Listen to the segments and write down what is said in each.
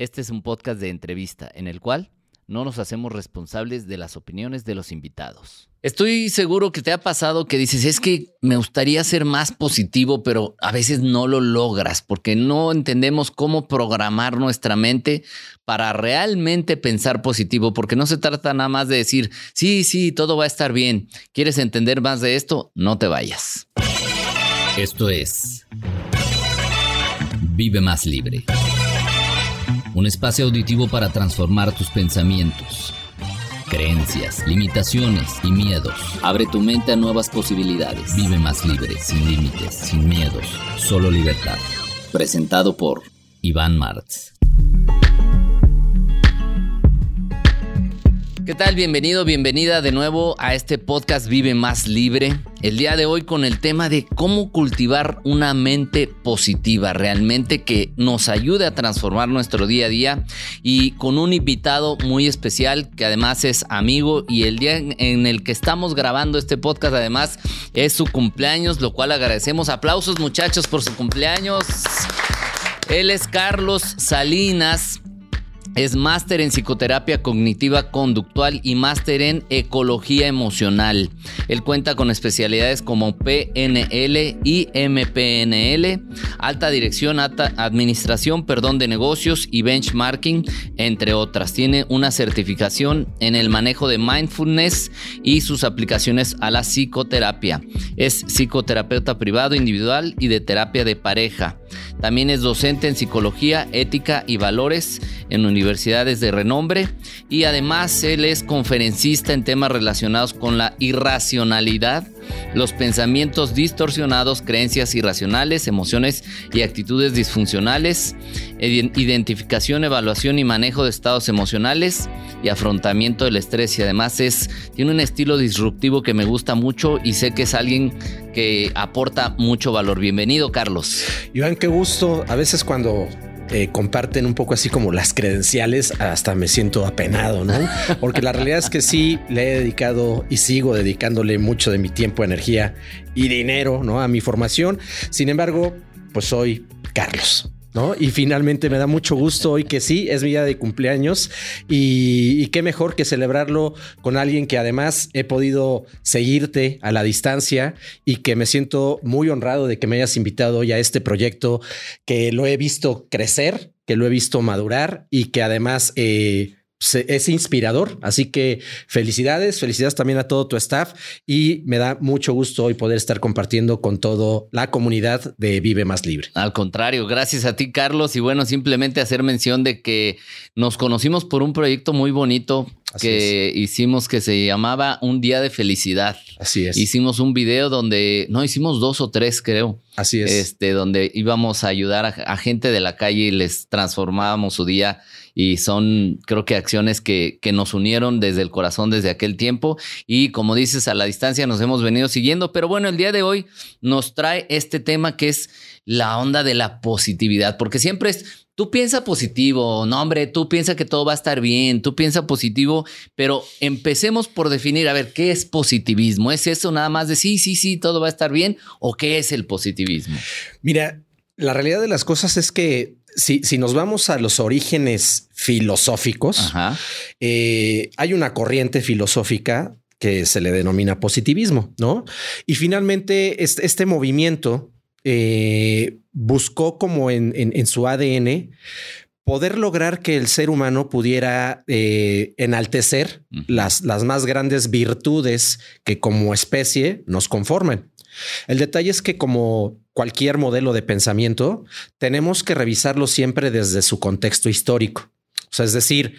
Este es un podcast de entrevista en el cual no nos hacemos responsables de las opiniones de los invitados. Estoy seguro que te ha pasado que dices, es que me gustaría ser más positivo, pero a veces no lo logras porque no entendemos cómo programar nuestra mente para realmente pensar positivo, porque no se trata nada más de decir, sí, sí, todo va a estar bien. ¿Quieres entender más de esto? No te vayas. Esto es Vive más libre un espacio auditivo para transformar tus pensamientos, creencias, limitaciones y miedos. Abre tu mente a nuevas posibilidades. Vive más libre, sin límites, sin miedos, solo libertad. Presentado por Iván Martz. ¿Qué tal? Bienvenido, bienvenida de nuevo a este podcast Vive Más Libre. El día de hoy con el tema de cómo cultivar una mente positiva, realmente que nos ayude a transformar nuestro día a día y con un invitado muy especial que además es amigo y el día en el que estamos grabando este podcast además es su cumpleaños, lo cual agradecemos. Aplausos muchachos por su cumpleaños. Él es Carlos Salinas. Es máster en psicoterapia cognitiva conductual y máster en ecología emocional. Él cuenta con especialidades como PNL y MPNL, alta dirección, alta administración, perdón, de negocios y benchmarking, entre otras. Tiene una certificación en el manejo de mindfulness y sus aplicaciones a la psicoterapia. Es psicoterapeuta privado, individual y de terapia de pareja. También es docente en psicología, ética y valores en universidades de renombre. Y además él es conferencista en temas relacionados con la irracionalidad, los pensamientos distorsionados, creencias irracionales, emociones y actitudes disfuncionales, identificación, evaluación y manejo de estados emocionales y afrontamiento del estrés. Y además es tiene un estilo disruptivo que me gusta mucho y sé que es alguien que aporta mucho valor. Bienvenido, Carlos. Iván, qué gusto. A veces cuando eh, comparten un poco así como las credenciales, hasta me siento apenado, ¿no? Porque la realidad es que sí le he dedicado y sigo dedicándole mucho de mi tiempo, energía y dinero, ¿no? A mi formación. Sin embargo, pues soy Carlos. ¿No? Y finalmente me da mucho gusto hoy que sí, es mi día de cumpleaños y, qué mejor que celebrarlo con alguien que además he podido seguirte a la distancia y que me siento muy honrado de que me hayas invitado hoy a este proyecto que lo he visto crecer, que lo he visto madurar y que además... Eh, es inspirador. Así que felicidades, felicidades también a todo tu staff y me da mucho gusto hoy poder estar compartiendo con toda la comunidad de Vive Más Libre. Al contrario, gracias a ti, Carlos. Y bueno, simplemente hacer mención de que nos conocimos por un proyecto muy bonito que hicimos que se llamaba Un Día de Felicidad. Así es. Hicimos un video donde, no, hicimos dos o tres, creo. Así es. Este, donde íbamos a ayudar a, gente de la calle y les transformábamos su día. Y son, creo que, acciones que, que nos unieron desde el corazón desde aquel tiempo. Y como dices, a la distancia nos hemos venido siguiendo. Pero bueno, el día de hoy nos trae este tema que es la onda de la positividad, porque siempre es Tú piensa positivo, no hombre, tú piensa que todo va a estar bien, tú piensa positivo, pero empecemos por definir, a ver, ¿qué es positivismo? ¿Es eso nada más de sí, sí, sí, todo va a estar bien? ¿O qué es el positivismo? Mira, la realidad de las cosas es que si, si nos vamos a los orígenes filosóficos, eh, hay una corriente filosófica que se le denomina positivismo, ¿no? Y finalmente este, este movimiento eh, buscó como en, su ADN poder lograr que el ser humano pudiera eh, enaltecer las, las más grandes virtudes que como especie nos conforman. El detalle es que como cualquier modelo de pensamiento, tenemos que revisarlo siempre desde su contexto histórico. Es decir,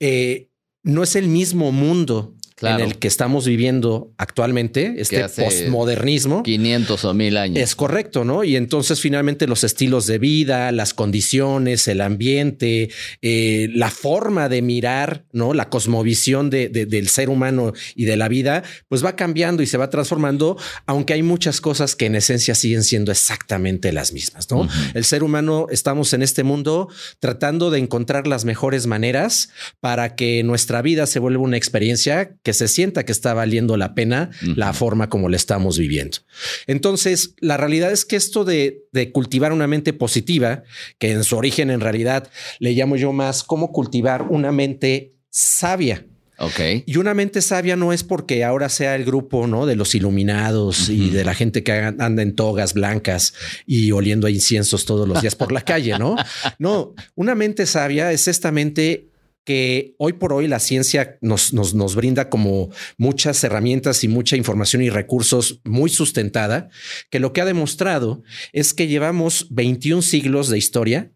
eh, no es el mismo mundo en el que estamos viviendo actualmente, este postmodernismo. 500 o 1000 años. Es correcto, ¿no? Y entonces finalmente los estilos de vida, las condiciones, el ambiente, eh, la forma de mirar, ¿no? La cosmovisión de, del ser humano y de la vida, pues va cambiando y se va transformando, aunque hay muchas cosas que en esencia siguen siendo exactamente las mismas, ¿no? El ser humano estamos en este mundo tratando de encontrar las mejores maneras para que nuestra vida se vuelva una experiencia que se sienta que está valiendo la pena la forma como la estamos viviendo. Entonces, la realidad es que esto de, de cultivar una mente positiva, que en su origen en realidad le llamo yo más cómo cultivar una mente sabia. Ok. Y una mente sabia no es porque ahora sea el grupo ¿no? de los iluminados y de la gente que anda en togas blancas y oliendo a inciensos todos los días por la calle, ¿no? No, una mente sabia es esta mente que hoy por hoy la ciencia nos, nos, nos, brinda como muchas herramientas y mucha información y recursos muy sustentada, que lo que ha demostrado es que llevamos 21 siglos de historia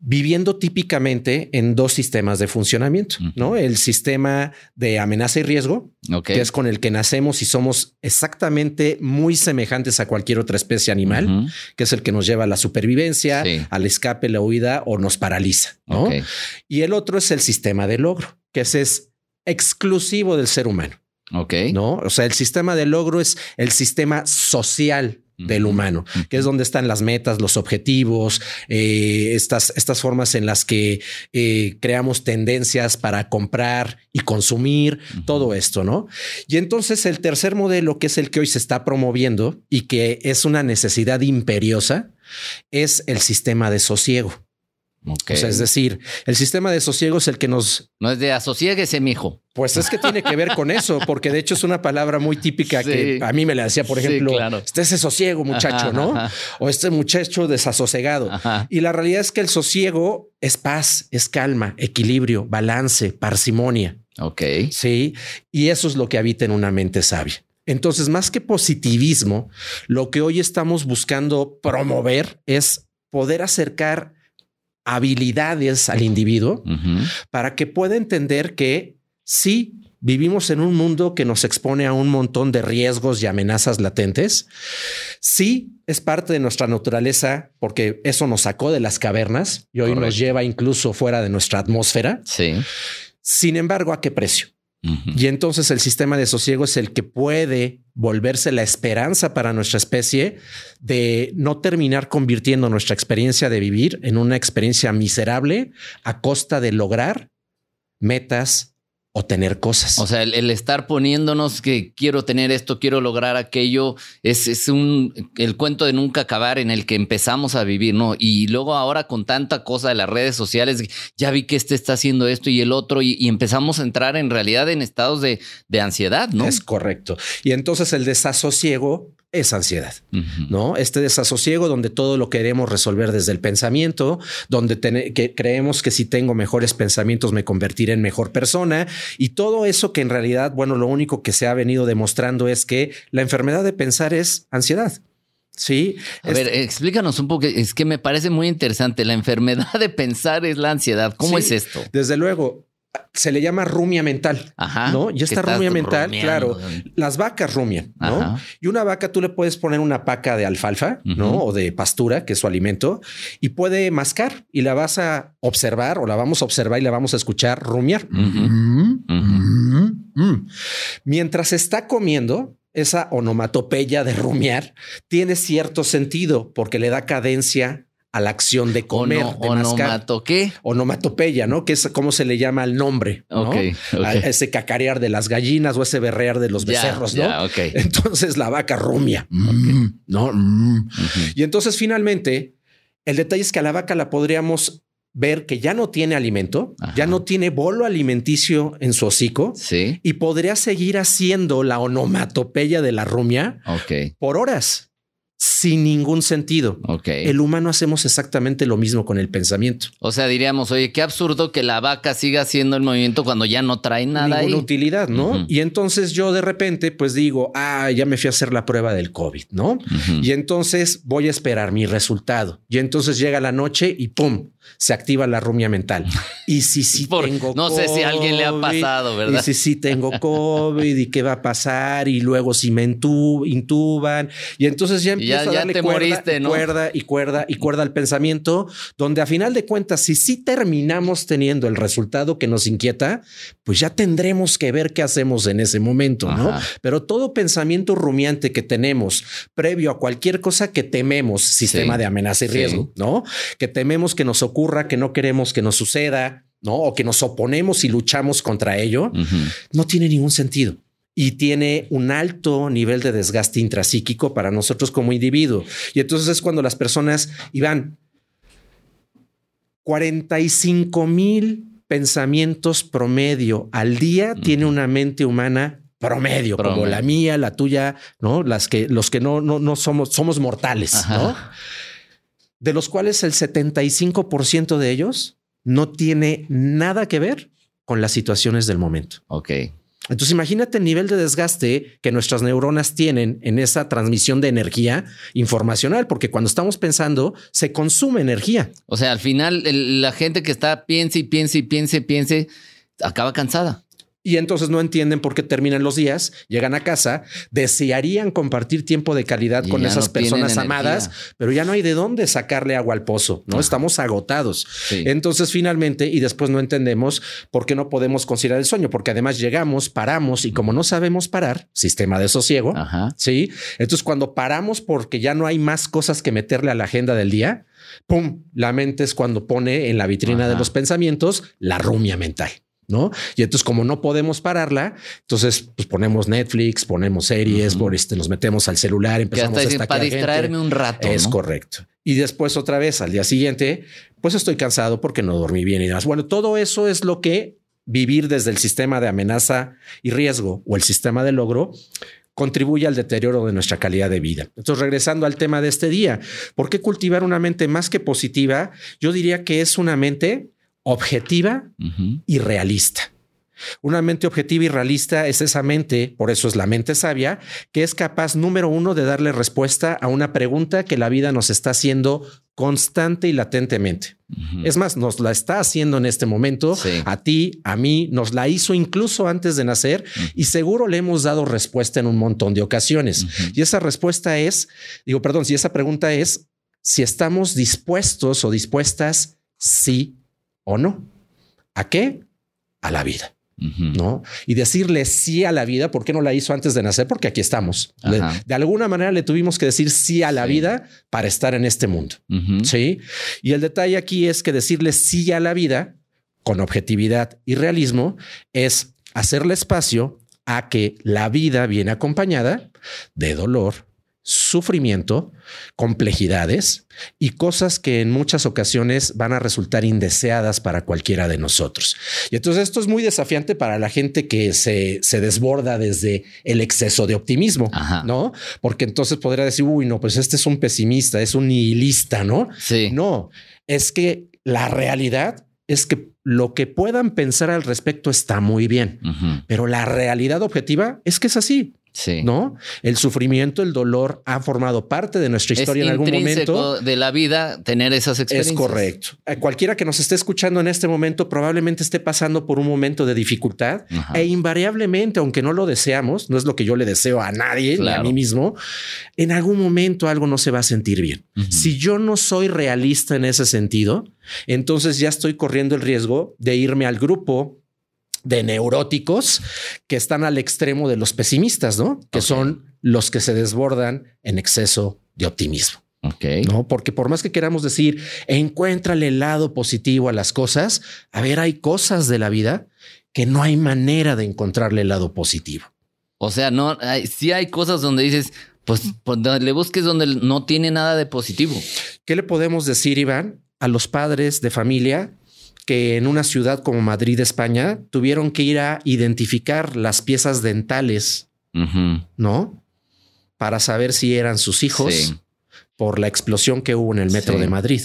viviendo típicamente en dos sistemas de funcionamiento, ¿no? El sistema de amenaza y riesgo, que es con el que nacemos y somos exactamente muy semejantes a cualquier otra especie animal, que es el que nos lleva a la supervivencia, al escape, la huida o nos paraliza, ¿no? Y el otro es el sistema de logro, que ese es exclusivo del ser humano. Ok. No, o sea, el sistema de logro es el sistema social del humano, que es donde están las metas, los objetivos, eh, estas, estas formas en las que eh, creamos tendencias para comprar y consumir, todo esto, ¿no? Y entonces el tercer modelo, que es el que hoy se está promoviendo y que es una necesidad imperiosa, es el sistema de sosiego. O sea, es decir, el sistema de sosiego es el que nos... No es de asosiéguese, mijo. Pues es que tiene que ver con eso, porque de hecho es una palabra muy típica que a mí me la decía, por ejemplo, este ese sosiego, muchacho, ¿no? O este muchacho desasosegado. Y la realidad es que el sosiego es paz, es calma, equilibrio, balance, parsimonia. Ok. Sí. Y eso es lo que habita en una mente sabia. Entonces, más que positivismo, lo que hoy estamos buscando promover es poder acercar habilidades al individuo para que pueda entender que sí vivimos en un mundo que nos expone a un montón de riesgos y amenazas latentes. Sí es parte de nuestra naturaleza porque eso nos sacó de las cavernas y hoy nos lleva incluso fuera de nuestra atmósfera. Sí. Sin embargo, ¿a qué precio? Y entonces el sistema de sosiego es el que puede volverse la esperanza para nuestra especie de no terminar convirtiendo nuestra experiencia de vivir en una experiencia miserable a costa de lograr metas o tener cosas. O sea, el, estar poniéndonos que quiero tener esto, quiero lograr aquello, es, es, un el cuento de nunca acabar en el que empezamos a vivir, ¿no? Y luego ahora con tanta cosa de las redes sociales, ya vi que este está haciendo esto y el otro, y, empezamos a entrar en realidad en estados de, de ansiedad, ¿no? Es correcto. Y entonces el desasosiego es ansiedad, ¿no? Este desasosiego donde todo lo queremos resolver desde el pensamiento, donde que creemos que si tengo mejores pensamientos me convertiré en mejor persona y todo eso que en realidad, bueno, lo único que se ha venido demostrando es que la enfermedad de pensar es ansiedad. Sí. A ver, explícanos un poco. Es que me parece muy interesante. La enfermedad de pensar es la ansiedad. ¿Cómo es esto? Desde luego, se le llama rumia mental, ¿no? Y esta rumia mental, claro, las vacas rumian, ¿no? Y una vaca tú le puedes poner una paca de alfalfa, ¿no? O de pastura, que es su alimento, y puede mascar y la vas a observar o la vamos a observar y la vamos a escuchar rumiar. Mientras está comiendo, esa onomatopeya de rumiar tiene cierto sentido porque le da cadencia a la acción de comer. O onomato qué? Onomatopeya, ¿no? Que es como se le llama el nombre. ¿no? ese cacarear de las gallinas o ese berrear de los becerros, ¿no? Entonces la vaca rumia, ¿no? Y entonces finalmente, el detalle es que a la vaca la podríamos ver que ya no tiene alimento, ya no tiene bolo alimenticio en su hocico sí. y podría seguir haciendo la onomatopeya de la rumia por horas sin ningún sentido. El humano hacemos exactamente lo mismo con el pensamiento. O sea, diríamos, oye, qué absurdo que la vaca siga haciendo el movimiento cuando ya no trae nada Ninguna utilidad, ¿no? Y entonces yo de repente pues digo, ah, ya me fui a hacer la prueba del COVID, ¿no? Y entonces voy a esperar mi resultado. Y entonces llega la noche y pum, se activa la rumia mental. Y si sí tengo No sé si a alguien le ha pasado, ¿verdad? Y si sí tengo COVID y qué va a pasar y luego si me intuban. Y entonces ya empieza a darle cuerda, y cuerda y cuerda y cuerda al pensamiento, donde a final de cuentas, si sí terminamos teniendo el resultado que nos inquieta, pues ya tendremos que ver qué hacemos en ese momento, ¿no? Pero todo pensamiento rumiante que tenemos previo a cualquier cosa que tememos, sistema de amenaza y riesgo, ¿no? Que tememos que nos ocurra, que no queremos que nos suceda, ¿no? O que nos oponemos y luchamos contra ello, no tiene ningún sentido. Y tiene un alto nivel de desgaste intrapsíquico para nosotros como individuo. Y entonces es cuando las personas, Iván, 45 mil pensamientos promedio al día tiene una mente humana promedio, como la mía, la tuya, no las que los que no, no, no somos, somos mortales, no de los cuales el 75% de ellos no tiene nada que ver con las situaciones del momento. Ok. Entonces imagínate el nivel de desgaste que nuestras neuronas tienen en esa transmisión de energía informacional, porque cuando estamos pensando se consume energía. O sea, al final la gente que está piense y piense y piense, piense, acaba cansada y entonces no entienden por qué terminan los días, llegan a casa, desearían compartir tiempo de calidad con esas personas amadas, pero ya no hay de dónde sacarle agua al pozo, ¿no? Estamos agotados. Entonces finalmente, y después no entendemos por qué no podemos considerar el sueño, porque además llegamos, paramos y como no sabemos parar, sistema de sosiego, ¿sí? Entonces cuando paramos porque ya no hay más cosas que meterle a la agenda del día, ¡pum! La mente es cuando pone en la vitrina de los pensamientos la rumia mental. ¿No? Y entonces, como no podemos pararla, entonces pues ponemos Netflix, ponemos series, por este, nos metemos al celular, empezamos a estar para distraerme un rato. Es correcto. Y después otra vez al día siguiente, pues estoy cansado porque no dormí bien y demás. Bueno, todo eso es lo que vivir desde el sistema de amenaza y riesgo o el sistema de logro contribuye al deterioro de nuestra calidad de vida. Entonces, regresando al tema de este día, ¿por qué cultivar una mente más que positiva? Yo diría que es una mente objetiva y realista. Una mente objetiva y realista es esa mente, por eso es la mente sabia, que es capaz, número uno, de darle respuesta a una pregunta que la vida nos está haciendo constante y latentemente. Es más, nos la está haciendo en este momento, a ti, a mí, nos la hizo incluso antes de nacer y seguro le hemos dado respuesta en un montón de ocasiones. Y esa respuesta es, digo, perdón, si esa pregunta es si estamos dispuestos o dispuestas, sí o no. ¿A qué? A la vida. ¿No? Y decirle sí a la vida, ¿por qué no la hizo antes de nacer? Porque aquí estamos. de alguna manera le tuvimos que decir sí a la vida para estar en este mundo. Sí. Y el detalle aquí es que decirle sí a la vida con objetividad y realismo es hacerle espacio a que la vida viene acompañada de dolor, sufrimiento, complejidades y cosas que en muchas ocasiones van a resultar indeseadas para cualquiera de nosotros. Y entonces esto es muy desafiante para la gente que se, se desborda desde el exceso de optimismo, ¿no? Porque entonces podría decir, uy, no, pues este es un pesimista, es un nihilista, ¿no? Sí. No, es que la realidad es que lo que puedan pensar al respecto está muy bien, pero la realidad objetiva es que es así. Sí. ¿No? El sufrimiento, el dolor ha formado parte de nuestra historia en algún momento. De la vida, tener esas experiencias. Es correcto. Cualquiera que nos esté escuchando en este momento probablemente esté pasando por un momento de dificultad e invariablemente, aunque no lo deseamos, no es lo que yo le deseo a nadie ni a mí mismo, en algún momento algo no se va a sentir bien. Si yo no soy realista en ese sentido, entonces ya estoy corriendo el riesgo de irme al grupo de neuróticos que están al extremo de los pesimistas, ¿no? Que son los que se desbordan en exceso de optimismo. No, porque por más que queramos decir, encuéntrale el lado positivo a las cosas, a ver, hay cosas de la vida que no hay manera de encontrarle el lado positivo. O sea, no, hay, sí hay cosas donde dices, pues, pues le busques donde no tiene nada de positivo. ¿Qué le podemos decir, Iván, a los padres de familia que en una ciudad como Madrid, España, tuvieron que ir a identificar las piezas dentales, ¿no? Para saber si eran sus hijos por la explosión que hubo en el metro de Madrid.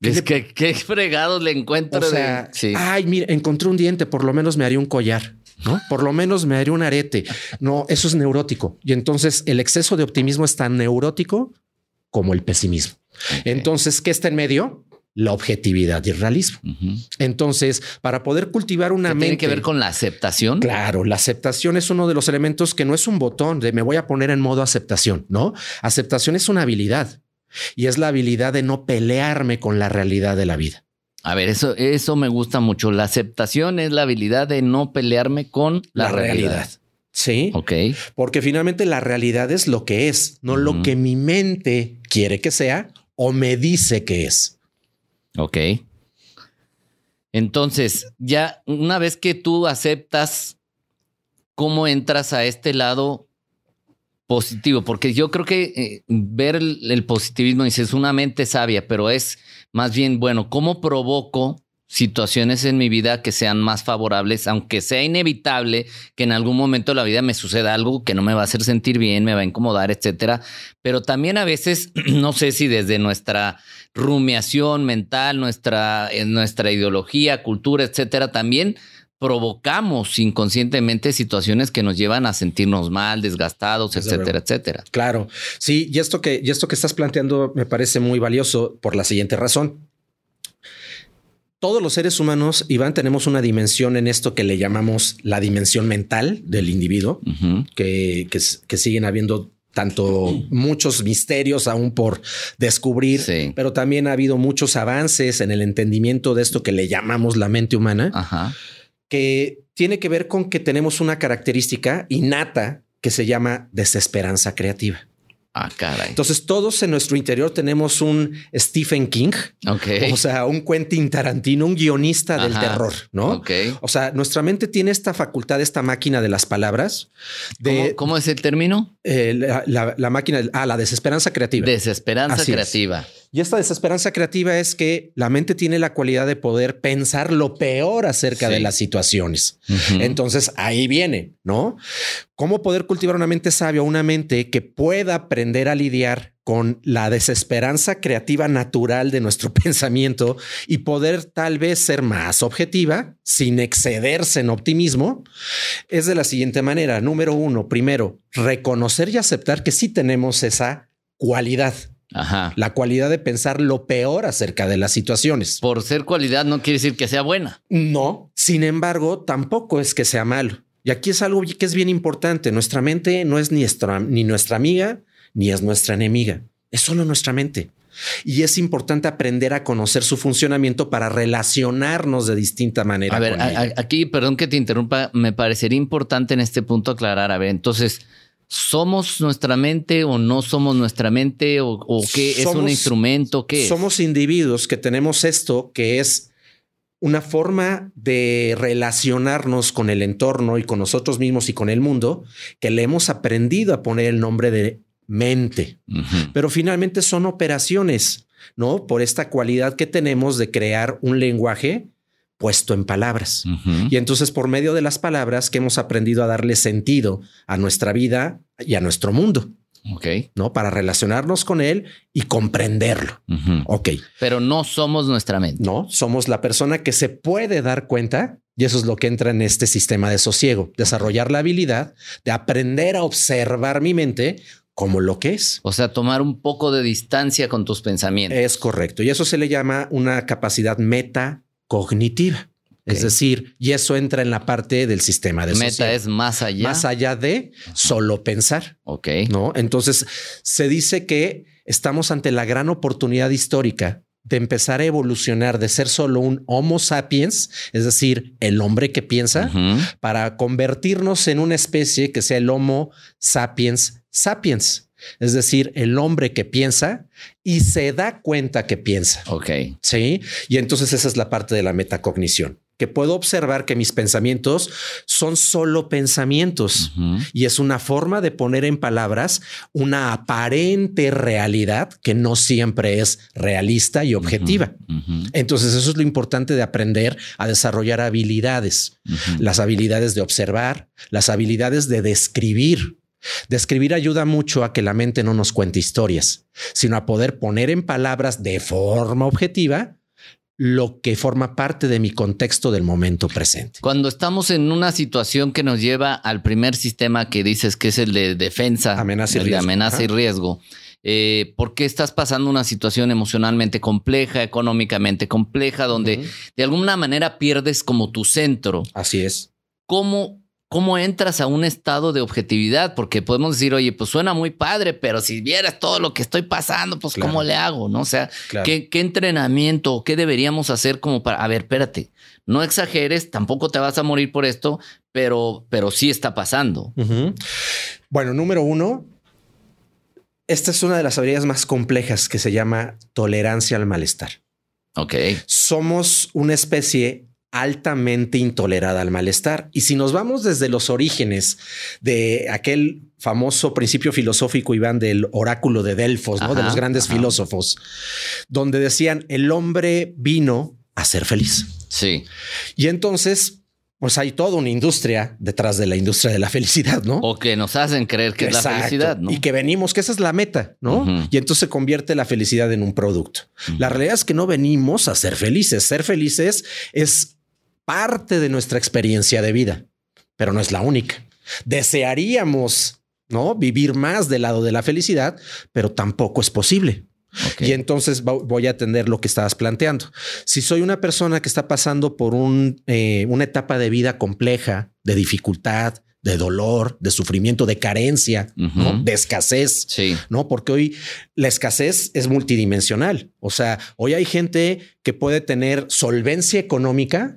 Es que qué fregados le encuentro. O sea, ay, mira, encontré un diente, por lo menos me haría un collar, ¿no? Por lo menos me haría un arete. No, eso es neurótico. Y entonces el exceso de optimismo es tan neurótico como el pesimismo. Entonces, ¿qué está en medio? La objetividad y el realismo. Entonces, para poder cultivar una mente. ¿Tiene que ver con la aceptación? Claro, la aceptación es uno de los elementos que no es un botón de me voy a poner en modo aceptación, ¿no? Aceptación es una habilidad y es la habilidad de no pelearme con la realidad de la vida. A ver, eso, eso me gusta mucho. La aceptación es la habilidad de no pelearme con la, realidad. Sí. Ok. Porque finalmente la realidad es lo que es, no lo que mi mente quiere que sea o me dice que es. Ok. Entonces, ya una vez que tú aceptas cómo entras a este lado positivo, porque yo creo que eh, ver el, positivismo dices una mente sabia, pero es más bien, bueno, ¿cómo provoco situaciones en mi vida que sean más favorables, aunque sea inevitable que en algún momento de la vida me suceda algo que no me va a hacer sentir bien, me va a incomodar, etcétera. Pero también a veces, no sé si desde nuestra rumiación mental, nuestra, nuestra ideología, cultura, etcétera, también provocamos inconscientemente situaciones que nos llevan a sentirnos mal, desgastados, etcétera, etcétera. Claro. Sí, y esto que, y esto que estás planteando me parece muy valioso por la siguiente razón todos los seres humanos, Iván, tenemos una dimensión en esto que le llamamos la dimensión mental del individuo, que, que, siguen habiendo tanto muchos misterios aún por descubrir, pero también ha habido muchos avances en el entendimiento de esto que le llamamos la mente humana, que tiene que ver con que tenemos una característica innata que se llama desesperanza creativa. Ah, caray. Entonces, todos en nuestro interior tenemos un Stephen King, o sea, un Quentin Tarantino, un guionista del terror, ¿no? O sea, nuestra mente tiene esta facultad, esta máquina de las palabras. De, ¿Cómo, es el término? Eh, la, máquina, ah, la desesperanza creativa. Desesperanza creativa. Y esta desesperanza creativa es que la mente tiene la cualidad de poder pensar lo peor acerca de las situaciones. Entonces ahí viene, ¿no? ¿Cómo poder cultivar una mente sabia, una mente que pueda aprender a lidiar con la desesperanza creativa natural de nuestro pensamiento y poder tal vez ser más objetiva sin excederse en optimismo, es de la siguiente manera. Número uno, primero, reconocer y aceptar que sí tenemos esa cualidad. La cualidad de pensar lo peor acerca de las situaciones. Por ser cualidad no quiere decir que sea buena. No, sin embargo, tampoco es que sea malo. Y aquí es algo que es bien importante. Nuestra mente no es ni nuestra, ni nuestra amiga, ni es nuestra enemiga. Es solo nuestra mente. Y es importante aprender a conocer su funcionamiento para relacionarnos de distinta manera. A ver, aquí, perdón que te interrumpa, me parecería importante en este punto aclarar. A ver, entonces, ¿Somos nuestra mente o no somos nuestra mente o, qué es un instrumento? ¿Qué Somos individuos que tenemos esto que es una forma de relacionarnos con el entorno y con nosotros mismos y con el mundo que le hemos aprendido a poner el nombre de mente. Pero finalmente son operaciones, ¿no? Por esta cualidad que tenemos de crear un lenguaje puesto en palabras. Y entonces por medio de las palabras que hemos aprendido a darle sentido a nuestra vida y a nuestro mundo. Ok. ¿No? Para relacionarnos con él y comprenderlo. Ok. Pero no somos nuestra mente. No, somos la persona que se puede dar cuenta y eso es lo que entra en este sistema de sosiego, desarrollar la habilidad de aprender a observar mi mente como lo que es. O sea, tomar un poco de distancia con tus pensamientos. Es correcto. Y eso se le llama una capacidad meta cognitiva. Es decir, y eso entra en la parte del sistema de Meta es más allá. Más allá de solo pensar. Ok. No, entonces se dice que estamos ante la gran oportunidad histórica de empezar a evolucionar de ser solo un Homo sapiens, es decir, el hombre que piensa, para convertirnos en una especie que sea el Homo sapiens sapiens es decir, el hombre que piensa y se da cuenta que piensa. Ok. Sí. Y entonces esa es la parte de la metacognición que puedo observar que mis pensamientos son solo pensamientos y es una forma de poner en palabras una aparente realidad que no siempre es realista y objetiva. Entonces eso es lo importante de aprender a desarrollar habilidades, las habilidades de observar, las habilidades de describir. Describir ayuda mucho a que la mente no nos cuente historias, sino a poder poner en palabras de forma objetiva lo que forma parte de mi contexto del momento presente. Cuando estamos en una situación que nos lleva al primer sistema que dices que es el de defensa, amenaza y riesgo, amenaza y riesgo eh, ¿por qué estás pasando una situación emocionalmente compleja, económicamente compleja, donde de alguna manera pierdes como tu centro? Así es. ¿Cómo cómo entras a un estado de objetividad, porque podemos decir, oye, pues suena muy padre, pero si vieras todo lo que estoy pasando, pues cómo le hago, ¿no? O sea, ¿qué, entrenamiento o qué deberíamos hacer como para, a ver, espérate, no exageres, tampoco te vas a morir por esto, pero, pero sí está pasando. Bueno, número uno, esta es una de las habilidades más complejas que se llama tolerancia al malestar. Ok. Somos una especie altamente intolerada al malestar. Y si nos vamos desde los orígenes de aquel famoso principio filosófico, Iván, del oráculo de Delfos, ¿no? de los grandes filósofos, donde decían el hombre vino a ser feliz. Sí. Y entonces pues hay toda una industria detrás de la industria de la felicidad, ¿no? O que nos hacen creer que es la felicidad, ¿no? Y que venimos, que esa es la meta, ¿no? Y entonces se convierte la felicidad en un producto. La realidad es que no venimos a ser felices. Ser felices es parte de nuestra experiencia de vida, pero no es la única. Desearíamos, ¿no? Vivir más del lado de la felicidad, pero tampoco es posible. Y entonces voy a atender lo que estabas planteando. Si soy una persona que está pasando por un, eh, una etapa de vida compleja, de dificultad, de dolor, de sufrimiento, de carencia, de escasez, no? Porque hoy la escasez es multidimensional. O sea, hoy hay gente que puede tener solvencia económica,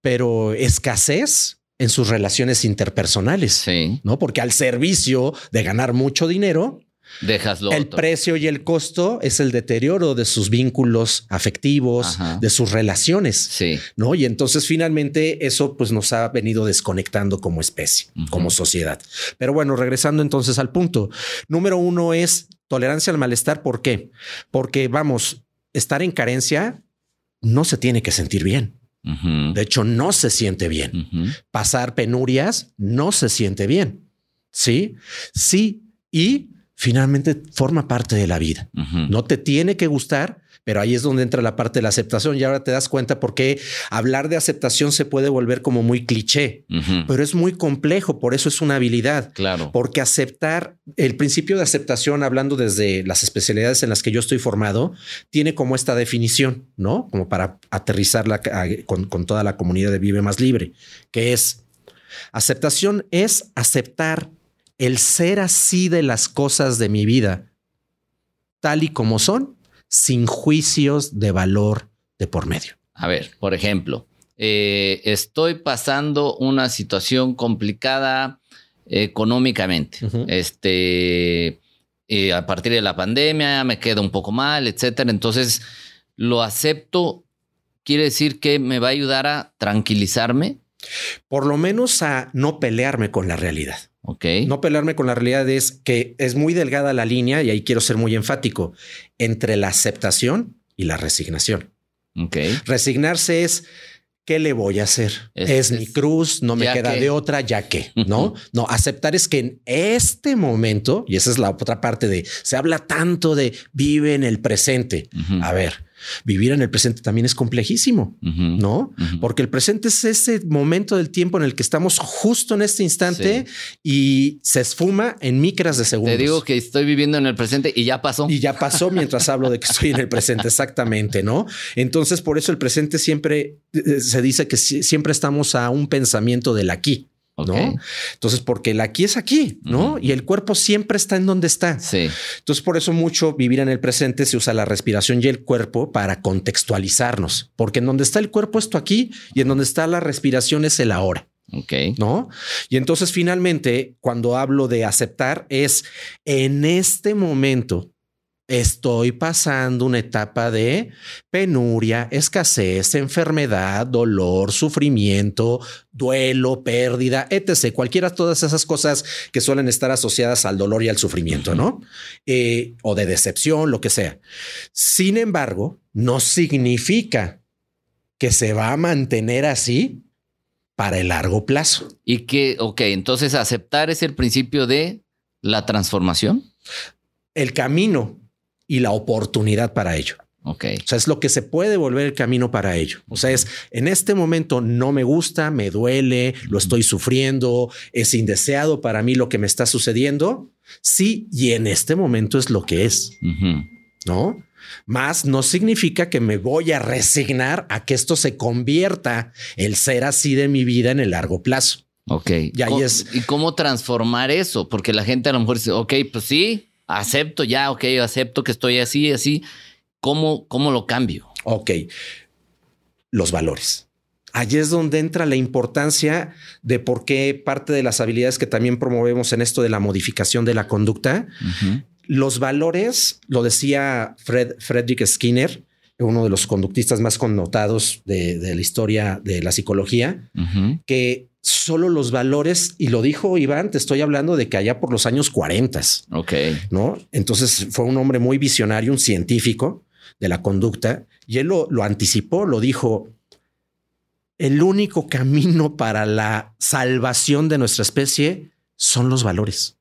pero escasez en sus relaciones interpersonales, no? Porque al servicio de ganar mucho dinero, el precio y el costo es el deterioro de sus vínculos afectivos, de sus relaciones. Sí. ¿No? Y entonces finalmente eso pues nos ha venido desconectando como especie, como sociedad. Pero bueno, regresando entonces al punto. Número uno es tolerancia al malestar. ¿Por qué? Porque vamos, estar en carencia no se tiene que sentir bien. De hecho, no se siente bien. Pasar penurias no se siente bien. Sí, sí. Y finalmente forma parte de la vida. No te tiene que gustar, pero ahí es donde entra la parte de la aceptación y ahora te das cuenta por qué hablar de aceptación se puede volver como muy cliché, pero es muy complejo, por eso es una habilidad. Claro. Porque aceptar, el principio de aceptación, hablando desde las especialidades en las que yo estoy formado, tiene como esta definición, ¿no? Como para aterrizarla con, con toda la comunidad de Vive Más Libre, que es aceptación es aceptar el ser así de las cosas de mi vida, tal y como son, sin juicios de valor de por medio. A ver, por ejemplo, eh, estoy pasando una situación complicada económicamente. Este, eh, a partir de la pandemia me queda un poco mal, etcétera. Entonces, lo acepto. Quiere decir que me va a ayudar a tranquilizarme. Por lo menos a no pelearme con la realidad. Okay. No pelearme con la realidad es que es muy delgada la línea, y ahí quiero ser muy enfático, entre la aceptación y la resignación. Okay. Resignarse es, ¿qué le voy a hacer? Es, mi cruz, no me queda de otra, ya que, ¿no? no, aceptar es que en este momento, y esa es la otra parte de, se habla tanto de vive en el presente. A ver, vivir en el presente también es complejísimo, ¿no? Porque el presente es ese momento del tiempo en el que estamos justo en este instante y se esfuma en micras de segundos. Te digo que estoy viviendo en el presente y ya pasó. Y ya pasó mientras hablo de que estoy en el presente, exactamente, ¿no? Entonces, por eso el presente siempre eh, se dice que siempre estamos a un pensamiento del aquí. ¿No? Entonces, porque el aquí es aquí, ¿no? Y el cuerpo siempre está en donde está. Sí. Entonces, por eso mucho vivir en el presente se usa la respiración y el cuerpo para contextualizarnos, porque en donde está el cuerpo esto aquí y en donde está la respiración es el ahora. Ok. ¿No? Y entonces finalmente, cuando hablo de aceptar, es en este momento estoy pasando una etapa de penuria, escasez, enfermedad, dolor, sufrimiento, duelo, pérdida, etc. Cualquiera de todas esas cosas que suelen estar asociadas al dolor y al sufrimiento, ¿no? Eh, o de decepción, lo que sea. Sin embargo, no significa que se va a mantener así para el largo plazo. Y que, ok, entonces aceptar es el principio de la transformación. El camino y la oportunidad para ello. Ok. O sea, es lo que se puede volver el camino para ello. O sea, es en este momento no me gusta, me duele, lo estoy sufriendo, es indeseado para mí lo que me está sucediendo. Sí, y en este momento es lo que es. No más no significa que me voy a resignar a que esto se convierta el ser así de mi vida en el largo plazo. Ok. Y ahí es. ¿Y cómo transformar eso? Porque la gente a lo mejor dice, ok, pues sí, acepto ya, ok, acepto que estoy así, así. ¿Cómo, cómo lo cambio? Ok. Los valores. Allí es donde entra la importancia de por qué parte de las habilidades que también promovemos en esto de la modificación de la conducta. Los valores, lo decía Fred, Frederick Skinner, uno de los conductistas más connotados de, de la historia de la psicología, que solo los valores, y lo dijo Iván, te estoy hablando de que allá por los años 40, Ok. ¿no? Entonces fue un hombre muy visionario, un científico de la conducta, y él lo, lo anticipó, lo dijo, el único camino para la salvación de nuestra especie son los valores.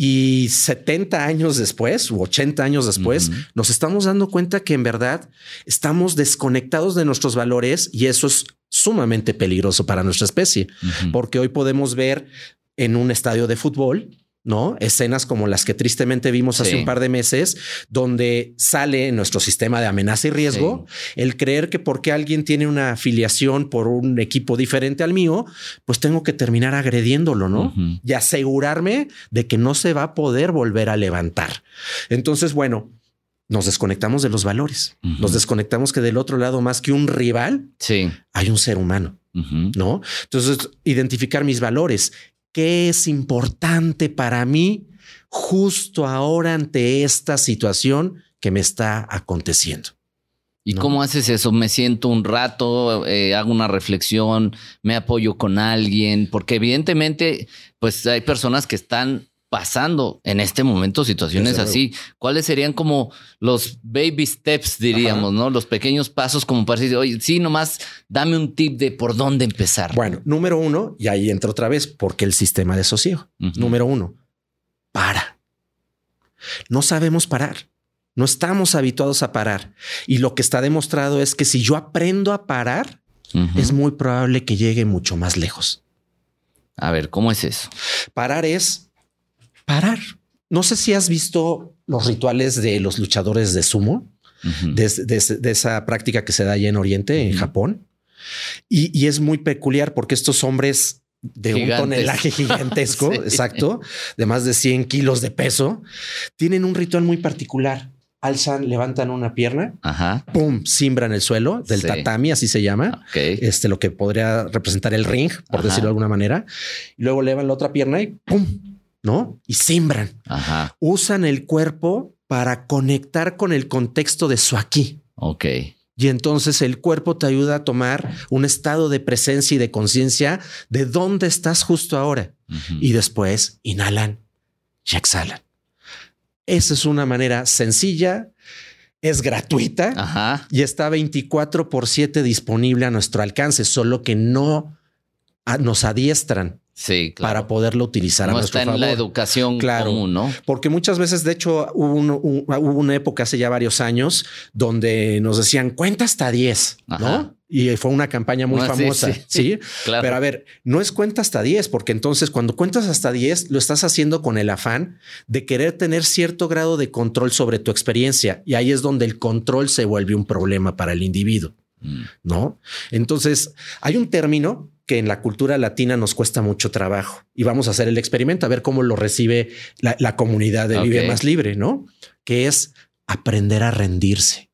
Y 70 años después, u 80 años después, nos estamos dando cuenta que en verdad estamos desconectados de nuestros valores y eso es sumamente peligroso para nuestra especie porque hoy podemos ver en un estadio de fútbol, ¿no? Escenas como las que tristemente vimos hace Sí. un par de meses, donde sale en nuestro sistema de amenaza y riesgo el creer que porque alguien tiene una afiliación por un equipo diferente al mío, pues tengo que terminar agrediéndolo, ¿no? Y asegurarme de que no se va a poder volver a levantar. Entonces, bueno, nos desconectamos de los valores, nos desconectamos que del otro lado, más que un rival, Sí. hay un ser humano. ¿no? Entonces, identificar mis valores. ¿Qué es importante para mí justo ahora ante esta situación que me está aconteciendo? ¿Y No. cómo haces eso? Me siento un rato, eh, hago una reflexión, me apoyo con alguien, porque evidentemente, pues hay personas que están pasando en este momento situaciones así. ¿Cuáles serían como los baby steps, diríamos, no? Los pequeños pasos como para decir, oye, sí, nomás dame un tip de por dónde empezar. Bueno, número uno, y ahí entra otra vez, porque el sistema de. Ujú. Número uno, para. No sabemos parar. No estamos habituados a parar. Y lo que está demostrado es que si yo aprendo a parar, es muy probable que llegue mucho más lejos. A ver, ¿cómo es eso? Parar es parar. No sé si has visto los rituales de los luchadores de sumo, de, de- de esa práctica que se da allá en Oriente, en. Japón. Y, y es muy peculiar porque estos hombres de Gigantes. un tonelaje gigantesco, Sí. exacto, de más de 100 kilos de peso, tienen un ritual muy particular. Alzan, levantan una pierna, Ajá. pum, simbran el suelo del Sí. tatami, así se llama Ok. este, lo que podría representar el ring, por Ajá. decirlo de alguna manera. Y luego elevan la otra pierna y pum, ¿no? Y simbran. Ajá. Usan el cuerpo para conectar con el contexto de su aquí. Ok. Y entonces el cuerpo te ayuda a tomar un estado de presencia y de conciencia de dónde estás justo ahora. Y después inhalan y exhalan. Esa es una manera sencilla, es gratuita Ajá. y está 24 por 7 disponible a nuestro alcance, solo que no nos adiestran Sí, claro. para poderlo utilizar a no nuestro está en favor. la educación Claro. común, ¿no? Porque muchas veces, de hecho, hubo, un- un- hubo una época hace ya varios años donde nos decían cuenta hasta 10, Ajá. ¿no? Y fue una campaña muy Ah, sí, famosa. sí. Sí, Claro. Pero a ver, no es cuenta hasta 10, porque entonces cuando cuentas hasta 10, lo estás haciendo con el afán de querer tener cierto grado de control sobre tu experiencia. Y ahí es donde el control se vuelve un problema para el individuo. Mm. ¿no? Entonces, hay un término que en la cultura latina nos cuesta mucho trabajo y vamos a hacer el experimento a ver cómo lo recibe la, la comunidad de Vive Ok. Más Libre, ¿no? Que es aprender a rendirse.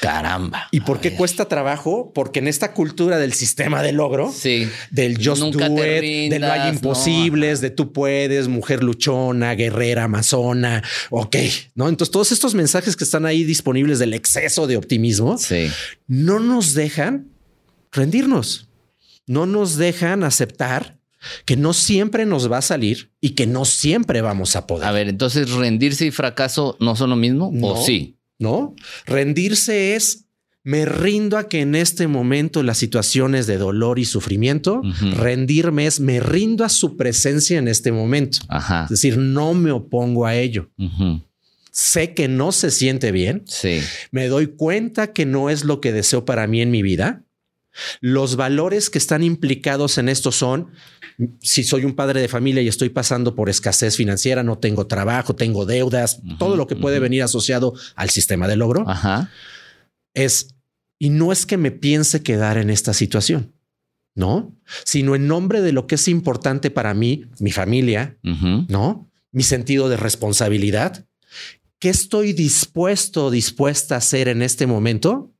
Caramba. ¿Y por qué ver. cuesta trabajo? Porque en esta cultura del sistema de logro, Sí. del just Nunca do it, del no hay imposibles, ¿no? de tú puedes, mujer luchona, guerrera, amazona, ok, ¿no? Entonces todos estos mensajes que están ahí disponibles del exceso de optimismo, Sí. no nos dejan rendirnos, no nos dejan aceptar que no siempre nos va a salir y que no siempre vamos a poder. A ver, entonces rendirse y fracaso no son lo mismo No. o sí. ¿no? Rendirse es me rindo a que en este momento las situaciones de dolor y sufrimiento, rendirme es me rindo a su presencia en este momento. Ajá. Es decir, no me opongo a ello. Sé que no se siente bien, Sí. me doy cuenta que no es lo que deseo para mí en mi vida. Los valores que están implicados en esto son, si soy un padre de familia y estoy pasando por escasez financiera, no tengo trabajo, tengo deudas, todo lo que puede venir asociado al sistema de logro, Ajá. es, y no es que me piense quedar en esta situación, no, sino en nombre de lo que es importante para mí, mi familia. ¿no? Mi sentido de responsabilidad. ¿Qué estoy dispuesto dispuesta a hacer en este momento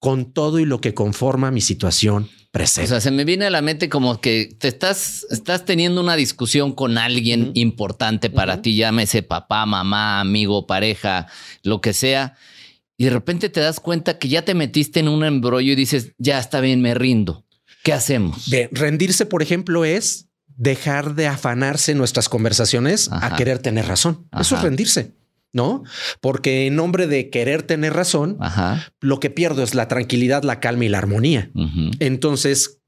con todo y lo que conforma mi situación presente. O sea, se me viene a la mente como que te estás, estás teniendo una discusión con alguien importante para ti, llámese papá, mamá, amigo, pareja, lo que sea, y de repente te das cuenta que ya te metiste en un embrollo y dices, ya está bien, me rindo. ¿Qué hacemos? rendirse, por ejemplo, es dejar de afanarse nuestras conversaciones a querer tener razón. Eso es rendirse. ¿No? Porque en nombre de querer tener razón, lo que pierdo es la tranquilidad, la calma y la armonía. Entonces,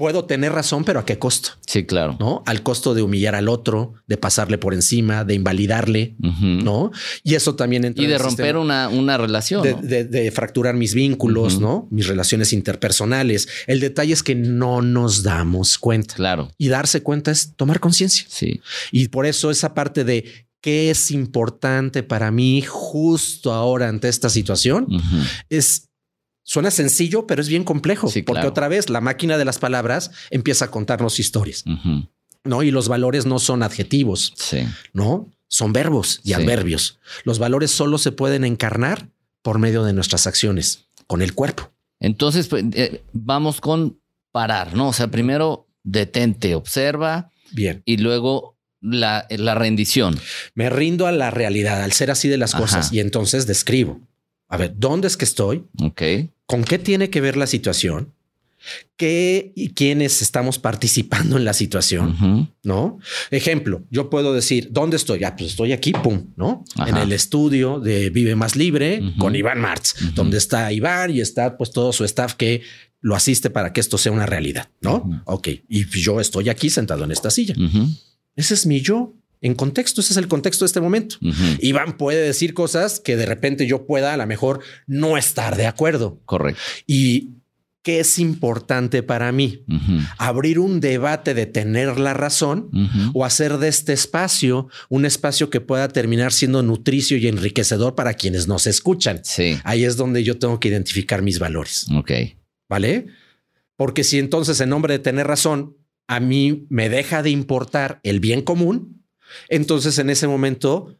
puedo tener razón, pero ¿a qué costo? Sí, claro. ¿No? Al costo de humillar al otro, de pasarle por encima, de invalidarle, ¿no? Y eso también entra Y de romper una, una, relación. De, fracturar mis vínculos, ¿no? Mis relaciones interpersonales. El detalle es que no nos damos cuenta. Claro. Y darse cuenta es tomar conciencia. Sí. Y por eso esa parte de qué es importante para mí justo ahora ante esta situación es Suena sencillo, pero es bien complejo, porque otra vez la máquina de las palabras empieza a contarnos historias, ¿no? Y los valores no son adjetivos, ¿no? Son verbos y adverbios. Los valores solo se pueden encarnar por medio de nuestras acciones, con el cuerpo. Entonces, pues, eh, vamos con parar, ¿no? O sea, primero detente, observa. Bien. Y luego la, la rendición. Me rindo a la realidad, al ser así de las cosas, y entonces describo. A ver, ¿dónde es que estoy? Ok. ¿Con qué tiene que ver la situación? ¿Qué y quiénes estamos participando en la situación? ¿No? Ejemplo, yo puedo decir, ¿dónde estoy? Ah, pues estoy aquí, pum, ¿no? En el estudio de Vive Más Libre con Iván Martz, donde está Iván y está pues todo su staff que lo asiste para que esto sea una realidad, ¿no? Ok, y yo estoy aquí sentado en esta silla. Ese es mi yo en contexto. Ese es el contexto de este momento. Iván puede decir cosas que de repente yo pueda a lo mejor no estar de acuerdo. Correcto. Y qué es importante para mí abrir un debate de tener la razón o hacer de este espacio un espacio que pueda terminar siendo nutricio y enriquecedor para quienes nos escuchan. Sí. Ahí es donde yo tengo que identificar mis valores. Ok. Vale. Porque si entonces en nombre de tener razón a mí me deja de importar el bien común, entonces en ese momento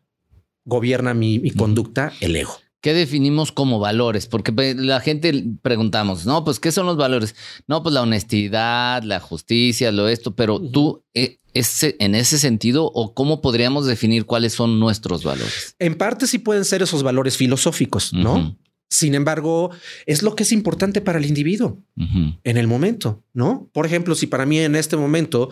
gobierna mi, conducta el ego. ¿Qué definimos como valores? Porque pues, la gente preguntamos, no, pues, ¿qué son los valores? No, pues la honestidad, la justicia, lo esto, pero tú, eh, en ese sentido, o cómo podríamos definir cuáles son nuestros valores? En parte sí pueden ser esos valores filosóficos, ¿no? Sin embargo, es lo que es importante para el individuo en el momento, ¿no? Por ejemplo, si para mí en este momento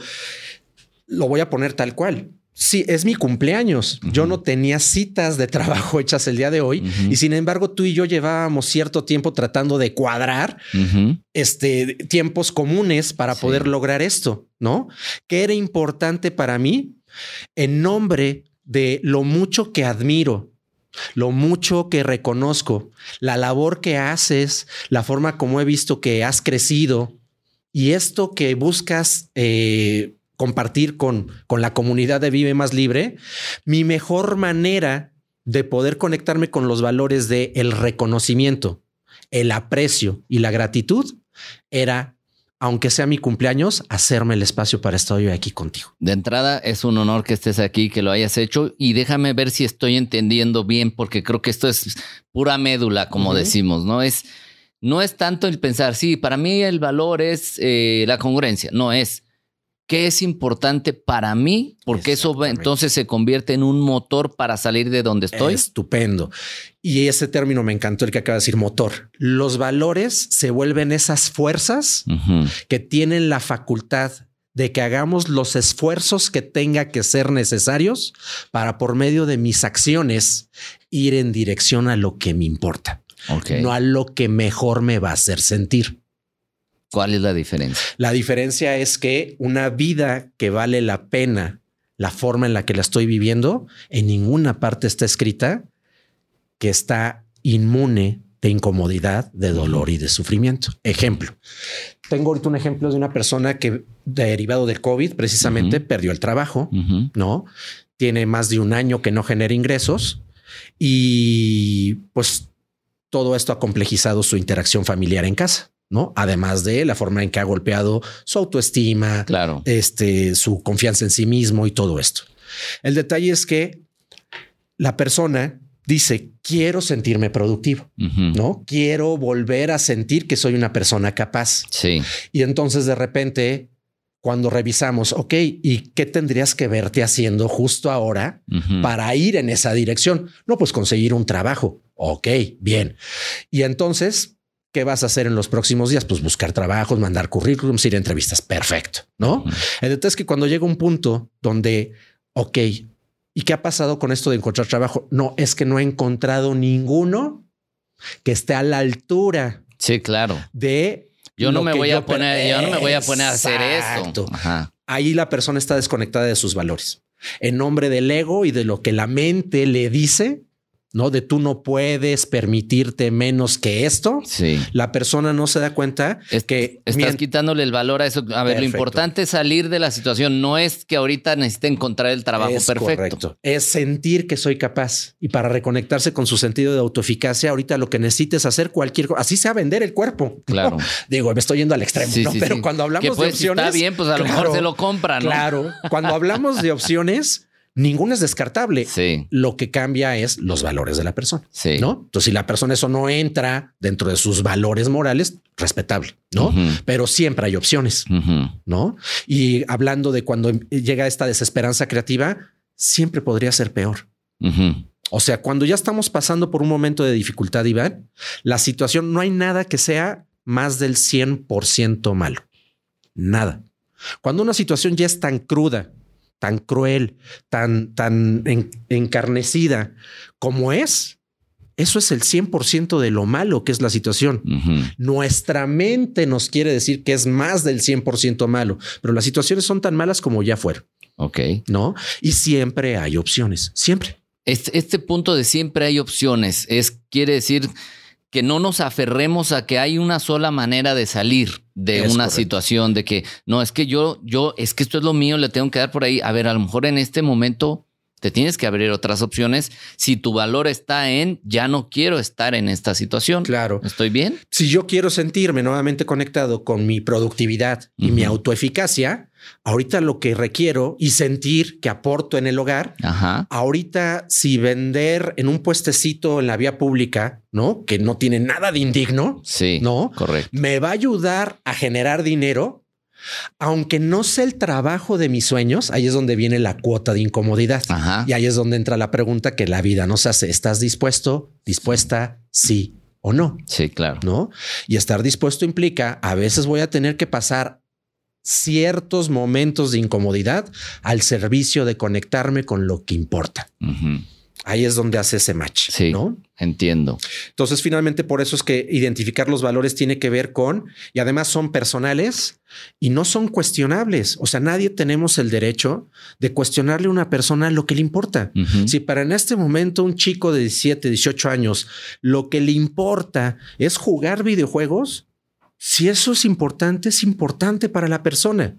lo voy a poner tal cual, Sí, es mi cumpleaños. Yo no tenía citas de trabajo hechas el día de hoy y sin embargo tú y yo llevábamos cierto tiempo tratando de cuadrar este tiempos comunes para poder lograr esto, ¿no? Que era importante para mí en nombre de lo mucho que admiro, lo mucho que reconozco, la labor que haces, la forma como he visto que has crecido y esto que buscas eh, compartir con, con la comunidad de Vive Más Libre, mi mejor manera de poder conectarme con los valores de el reconocimiento, el aprecio y la gratitud era aunque sea mi cumpleaños, hacerme el espacio para estar hoy aquí contigo. De entrada, es un honor que estés aquí, que lo hayas hecho y déjame ver si estoy entendiendo bien, porque creo que esto es pura médula, como decimos, ¿no? Es, no es tanto el pensar, sí, para mí el valor es eh, la congruencia, no es qué es importante para mí, porque eso entonces se convierte en un motor para salir de donde estoy. Estupendo. Y ese término me encantó el que acaba de decir motor. Los valores se vuelven esas fuerzas que tienen la facultad de que hagamos los esfuerzos que tenga que ser necesarios para por medio de mis acciones ir en dirección a lo que me importa, no a lo que mejor me va a hacer sentir. ¿Cuál es la diferencia? La diferencia es que una vida que vale la pena, la forma en la que la estoy viviendo, en ninguna parte está escrita que está inmune de incomodidad, de dolor y de sufrimiento. Ejemplo, tengo ahorita un ejemplo de una persona que derivado del COVID precisamente perdió el trabajo, ¿no? Tiene más de un año que no genera ingresos y pues todo esto ha complejizado su interacción familiar en casa. ¿No? Además de la forma en que ha golpeado su autoestima, claro. este, su confianza en sí mismo y todo esto. El detalle es que la persona dice, quiero sentirme productivo, ¿no? Quiero volver a sentir que soy una persona capaz. Sí. Y entonces de repente, cuando revisamos, ok, ¿y qué tendrías que verte haciendo justo ahora para ir en esa dirección? No, pues conseguir un trabajo. Ok, bien. Y entonces, ¿qué vas a hacer en los próximos días? Pues buscar trabajos, mandar currículums, ir a entrevistas. Perfecto, ¿no? Entonces, que cuando llega un punto donde, ok, ¿Y qué ha pasado con esto de encontrar trabajo? No, es que no he encontrado ninguno que esté a la altura. Sí, claro. De yo no me voy a poner, yo no me voy a poner a hacer esto. Ahí la persona está desconectada de sus valores. En nombre del ego y de lo que la mente le dice, ¿no? De tú no puedes permitirte menos que esto. Sí. La persona no se da cuenta es que estás quitándole el valor a eso. A ver, lo importante es salir de la situación. No es que ahorita necesite encontrar el trabajo perfecto. Correcto. Es sentir que soy capaz y para reconectarse con su sentido de autoeficacia, ahorita lo que necesites hacer cualquier cosa, así sea vender el cuerpo. Claro. Digo, me estoy yendo al extremo, pero cuando hablamos de pues, opciones, está bien, pues a lo mejor se lo compran. Claro. Cuando hablamos de opciones, Ninguno es descartable. Sí. Lo que cambia es los valores de la persona. Sí. ¿No? Entonces, si la persona eso no entra dentro de sus valores morales, respetable, ¿no? Pero siempre hay opciones, ¿no? Y hablando de cuando llega esta desesperanza creativa, siempre podría ser peor. O sea, cuando ya estamos pasando por un momento de dificultad, Iván, la situación no hay nada que sea más del 100% malo. Nada. Cuando una situación ya es tan cruda, tan cruel, tan, tan encarnecida como es, eso es el 100% de lo malo que es la situación. Nuestra mente nos quiere decir que es más del 100% malo, pero las situaciones son tan malas como ya fueron. Ok. ¿No? Y siempre hay opciones, siempre. Este, este punto de siempre hay opciones es, quiere decir que no nos aferremos a que hay una sola manera de salir de una situación, de que no, es que yo, yo, es que esto es lo mío, le tengo que dar por ahí. A ver, a lo mejor en este momento te tienes que abrir otras opciones si tu valor está en ya no quiero estar en esta situación. Claro. ¿Estoy bien? Si yo quiero sentirme nuevamente conectado con mi productividad y mi autoeficacia, ahorita lo que requiero y sentir que aporto en el hogar, ahorita si vender en un puestecito en la vía pública, ¿no? Que no tiene nada de indigno, sí, ¿no? Correcto. Me va a ayudar a generar dinero aunque no sé el trabajo de mis sueños, ahí es donde viene la cuota de incomodidad. Y ahí es donde entra la pregunta que la vida nos hace. ¿Estás dispuesto, dispuesta, sí o no? Sí, claro. ¿No? Y estar dispuesto implica, a veces voy a tener que pasar ciertos momentos de incomodidad al servicio de conectarme con lo que importa. Ahí es donde hace ese match. Sí, ¿no? entiendo. Entonces, finalmente, por eso es que identificar los valores tiene que ver con, y además son personales y no son cuestionables. O sea, nadie tenemos el derecho de cuestionarle a una persona lo que le importa. Si para en este momento un chico de 17, 18 años, lo que le importa es jugar videojuegos, si eso es importante, es importante para la persona.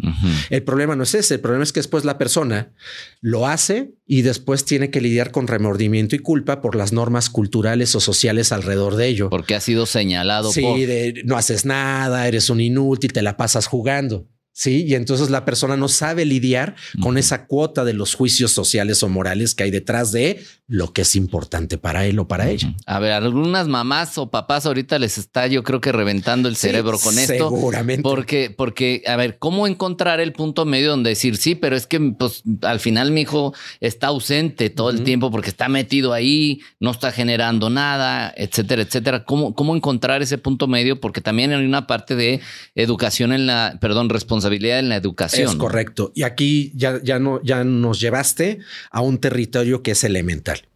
El problema no es ese, el problema es que después la persona lo hace y después tiene que lidiar con remordimiento y culpa por las normas culturales o sociales alrededor de ello. Porque ha sido señalado. Sí, de no haces nada, eres un inútil, te la pasas jugando. Sí, y entonces la persona no sabe lidiar con esa cuota de los juicios sociales o morales que hay detrás de lo que es importante para él o para ella. A ver, algunas mamás o papás ahorita les está, yo creo que reventando el cerebro con esto. Seguramente. Porque, porque, a ver, ¿cómo encontrar el punto medio donde decir sí, pero es que pues, al final mi hijo está ausente todo el tiempo porque está metido ahí, no está generando nada, etcétera, etcétera? ¿Cómo, cómo encontrar ese punto medio? Porque también hay una parte de educación en la, perdón, responsabilidad en la educación. Es correcto. Y aquí ya, ya, no, ya nos llevaste a un territorio que es elemental,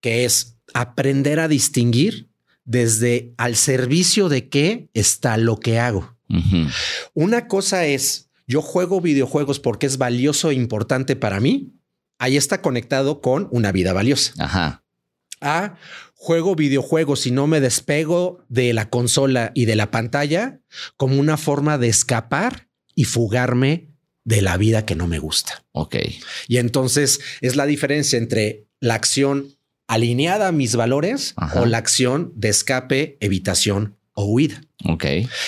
que es aprender a distinguir desde al servicio de qué está lo que hago. Una cosa es, yo juego videojuegos porque es valioso e importante para mí. Ahí está conectado con una vida valiosa. Ajá. A juego videojuegos y no me despego de la consola y de la pantalla como una forma de escapar y fugarme de la vida que no me gusta. Ok. Y entonces es la diferencia entre la acción alineada a mis valores o la acción de escape, evitación o huida. Ok.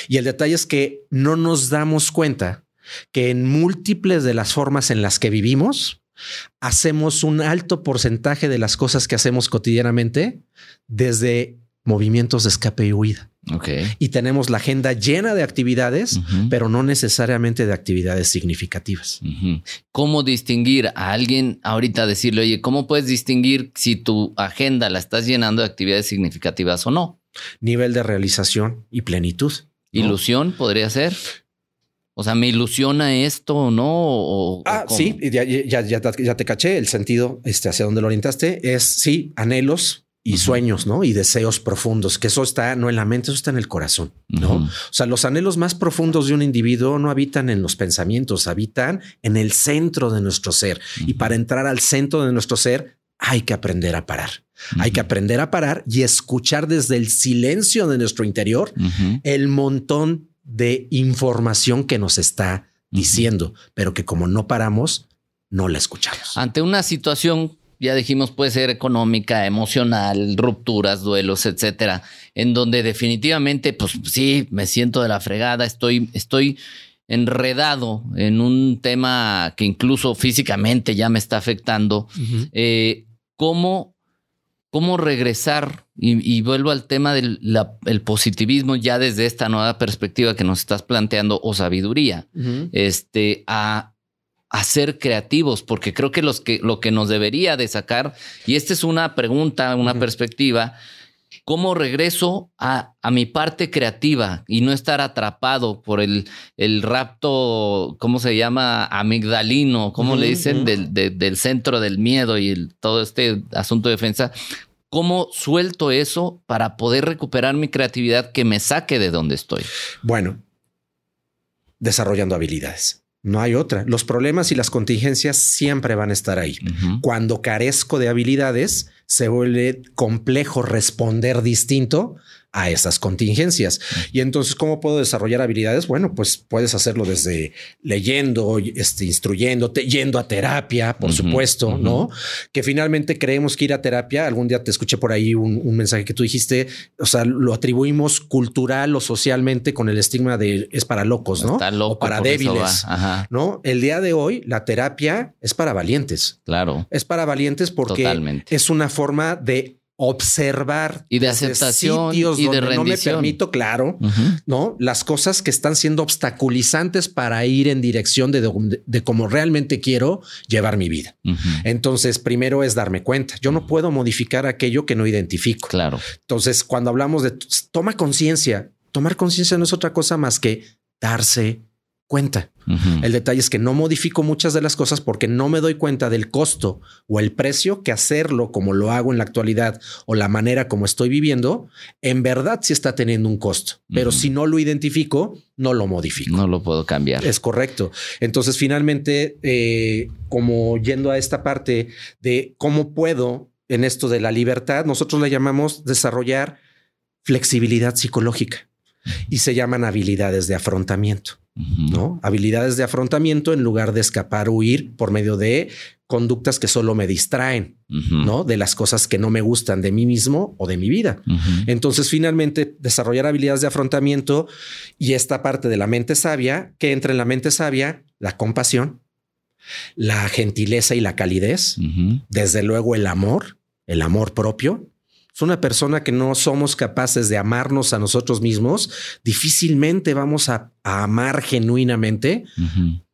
Y el detalle es que no nos damos cuenta que en múltiples de las formas en las que vivimos, hacemos un alto porcentaje de las cosas que hacemos cotidianamente desde movimientos de escape y huida. Okay. Y tenemos la agenda llena de actividades, pero no necesariamente de actividades significativas. ¿Cómo distinguir a alguien ahorita decirle, oye, ¿cómo puedes distinguir si tu agenda la estás llenando de actividades significativas o no? Nivel de realización y plenitud. ¿Ilusión podría ser? O sea, ¿me ilusiona esto o no? ah, sí, ya, ya, ya, ya, te caché el sentido este, hacia donde lo orientaste. Es sí, anhelos, y sueños, ¿no? Y deseos profundos, que eso está no en la mente, eso está en el corazón, ¿no? O sea, los anhelos más profundos de un individuo no habitan en los pensamientos, habitan en el centro de nuestro ser. Y para entrar al centro de nuestro ser, hay que aprender a parar. Hay que aprender a parar y escuchar desde el silencio de nuestro interior el montón de información que nos está diciendo, pero que como no paramos, no la escuchamos. Ante una situación ya dijimos, puede ser económica, emocional, rupturas, duelos, etcétera, en donde definitivamente, pues sí, me siento de la fregada, estoy, estoy enredado en un tema que incluso físicamente ya me está afectando. Eh, ¿cómo, ¿cómo, regresar? Y, vuelvo al tema del el positivismo ya desde esta nueva perspectiva que nos estás planteando o sabiduría, este, a a ser creativos, porque creo que, los que lo que nos debería de sacar, y esta es una pregunta, una perspectiva, ¿cómo regreso a, a, mi parte creativa y no estar atrapado por el, el rapto, ¿cómo se llama? Amigdalino, ¿cómo le dicen? del, del, centro del miedo y el, todo este asunto de defensa. ¿Cómo suelto eso para poder recuperar mi creatividad que me saque de donde estoy? Bueno, desarrollando habilidades. No hay otra. Los problemas y las contingencias siempre van a estar ahí. Cuando carezco de habilidades, se vuelve complejo responder distinto a esas contingencias. Y entonces, ¿cómo puedo desarrollar habilidades? Bueno, pues puedes hacerlo desde leyendo, este, instruyéndote, yendo a terapia, por supuesto, ¿no? Que finalmente creemos que ir a terapia, algún día te escuché por ahí un, mensaje que tú dijiste, o sea, lo atribuimos cultural o socialmente con el estigma de es para locos, ¿no? Está loco o para débiles, ¿no? El día de hoy, la terapia es para valientes. Claro. Es para valientes porque es una forma de observar y de aceptación y de rendición. no me permito, claro, no las cosas que están siendo obstaculizantes para ir en dirección de, de, cómo realmente quiero llevar mi vida. Entonces, primero es darme cuenta. Yo no puedo modificar aquello que no identifico. Claro. Entonces, cuando hablamos de toma conciencia, tomar conciencia no es otra cosa más que darse cuenta. El detalle es que no modifico muchas de las cosas porque no me doy cuenta del costo o el precio que hacerlo como lo hago en la actualidad o la manera como estoy viviendo, en verdad sí está teniendo un costo. Pero si no lo identifico, no lo modifico. No lo puedo cambiar. Es correcto. Entonces, finalmente, eh, como yendo a esta parte de cómo puedo en esto de la libertad, nosotros la llamamos desarrollar flexibilidad psicológica y se llaman habilidades de afrontamiento. ¿no? Habilidades de afrontamiento en lugar de escapar, huir por medio de conductas que solo me distraen, ¿no? De las cosas que no me gustan de mí mismo o de mi vida. Entonces, finalmente, desarrollar habilidades de afrontamiento y esta parte de la mente sabia, que entra en la mente sabia, la compasión, la gentileza y la calidez, desde luego el amor, el amor propio, es una persona que no somos capaces de amarnos a nosotros mismos, difícilmente vamos a, amar genuinamente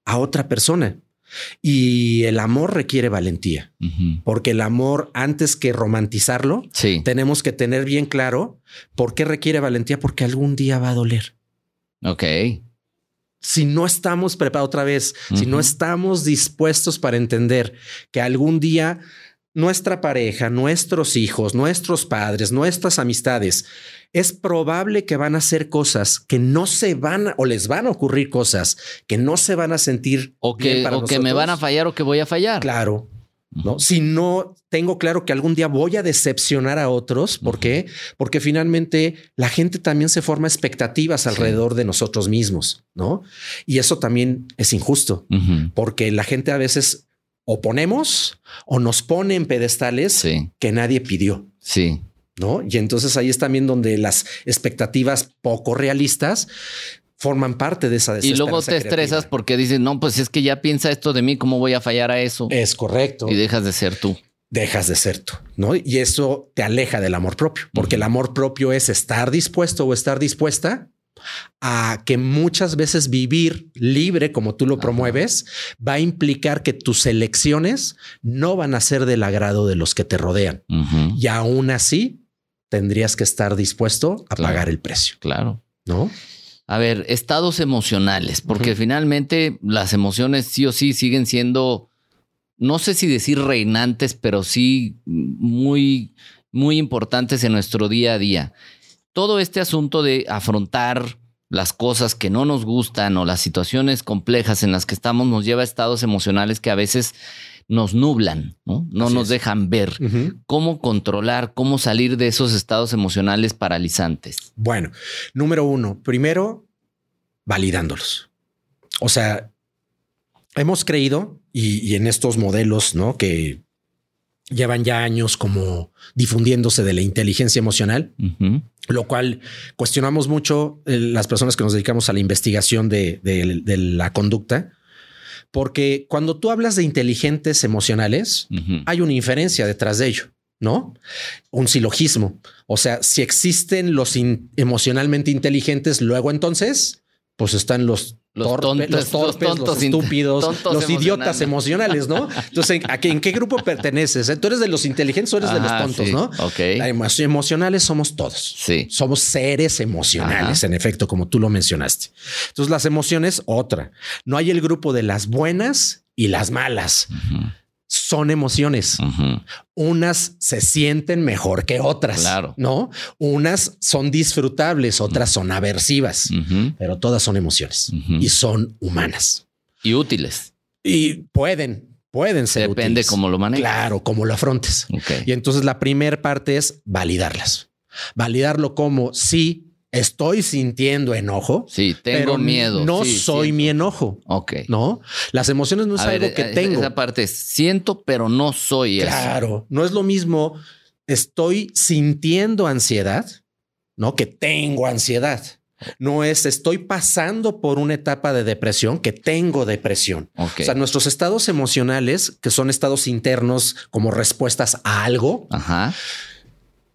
a otra persona. Y el amor requiere valentía, porque el amor, antes que romantizarlo, tenemos que tener bien claro por qué requiere valentía, porque algún día va a doler. Ok. Si no estamos preparados otra vez, si no estamos dispuestos para entender que algún día nuestra pareja, nuestros hijos, nuestros padres, nuestras amistades, es probable que van a hacer cosas que no se van o les van a ocurrir cosas que no se van a sentir o que, o que me van a fallar o que voy a fallar. Claro. ¿no? Si no tengo claro que algún día voy a decepcionar a otros, ¿por qué? Porque finalmente la gente también se forma expectativas alrededor de nosotros mismos, ¿no? Y eso también es injusto, porque la gente a veces o ponemos o nos pone en pedestales que nadie pidió. Sí. ¿No? Y entonces ahí es también donde las expectativas poco realistas forman parte de esa Y desesperanza luego te creativa. estresas porque dices, no, pues es que ya piensa esto de mí, ¿cómo voy a fallar a eso? Es correcto. Y dejas de ser tú. dejas de ser tú, ¿no? Y eso te aleja del amor propio, porque el amor propio es estar dispuesto o estar dispuesta a que muchas veces vivir libre como tú lo promueves va a implicar que tus elecciones no van a ser del agrado de los que te rodean. Y aún así tendrías que estar dispuesto a Claro. pagar el precio, Claro. ¿no? A ver, estados emocionales, porque finalmente las emociones sí o sí siguen siendo, no sé si decir reinantes, pero sí muy, muy importantes en nuestro día a día. Todo este asunto de afrontar las cosas que no nos gustan o las situaciones complejas en las que estamos nos lleva a estados emocionales que a veces nos nublan, no, nos es. dejan ver. ¿Cómo controlar, cómo salir de esos estados emocionales paralizantes? Bueno, número uno, primero, validándolos. O sea, hemos creído y, y en estos modelos, ¿no? Que llevan ya años como difundiéndose de la inteligencia emocional, lo cual cuestionamos mucho eh, las personas que nos dedicamos a la investigación de, de- de la conducta, porque cuando tú hablas de inteligentes emocionales, hay una inferencia detrás de ello, ¿no? Un silogismo. O sea, si existen los in- emocionalmente inteligentes, luego entonces, pues están los, Los torpe- tontos, los torpes, los los, tontos in- estúpidos, tontos los idiotas emocionales, ¿no? Entonces, ¿a qué, ¿en qué grupo perteneces? eh? ¿Tú eres de los inteligentes o eres de los Ajá, tontos, sí. no? Ok. Emo- emocionales somos todos. Sí. Somos seres emocionales, Ajá. en efecto, como tú lo mencionaste. Entonces, las emociones, otra. No hay el grupo de las buenas y las malas. Son emociones. Unas se sienten mejor que otras. Claro. No, unas son disfrutables, otras son aversivas, pero todas son emociones y son humanas Y útiles. y pueden, pueden ser. Depende útiles. cómo lo manejes. Claro, cómo lo afrontes. Y entonces la primera parte es validarlas. Validarlo como si estoy sintiendo enojo, Sí, tengo pero miedo. no Sí, soy siento. mi enojo. Ok. No, las emociones no es A ver, algo que eh, tengo. Esa parte es, siento, pero no soy eso. Claro, no es lo mismo. Estoy sintiendo ansiedad, no que tengo ansiedad. No es estoy pasando por una etapa de depresión que tengo depresión. Ok. O sea, nuestros estados emocionales, que son estados internos como respuestas a algo, Ajá.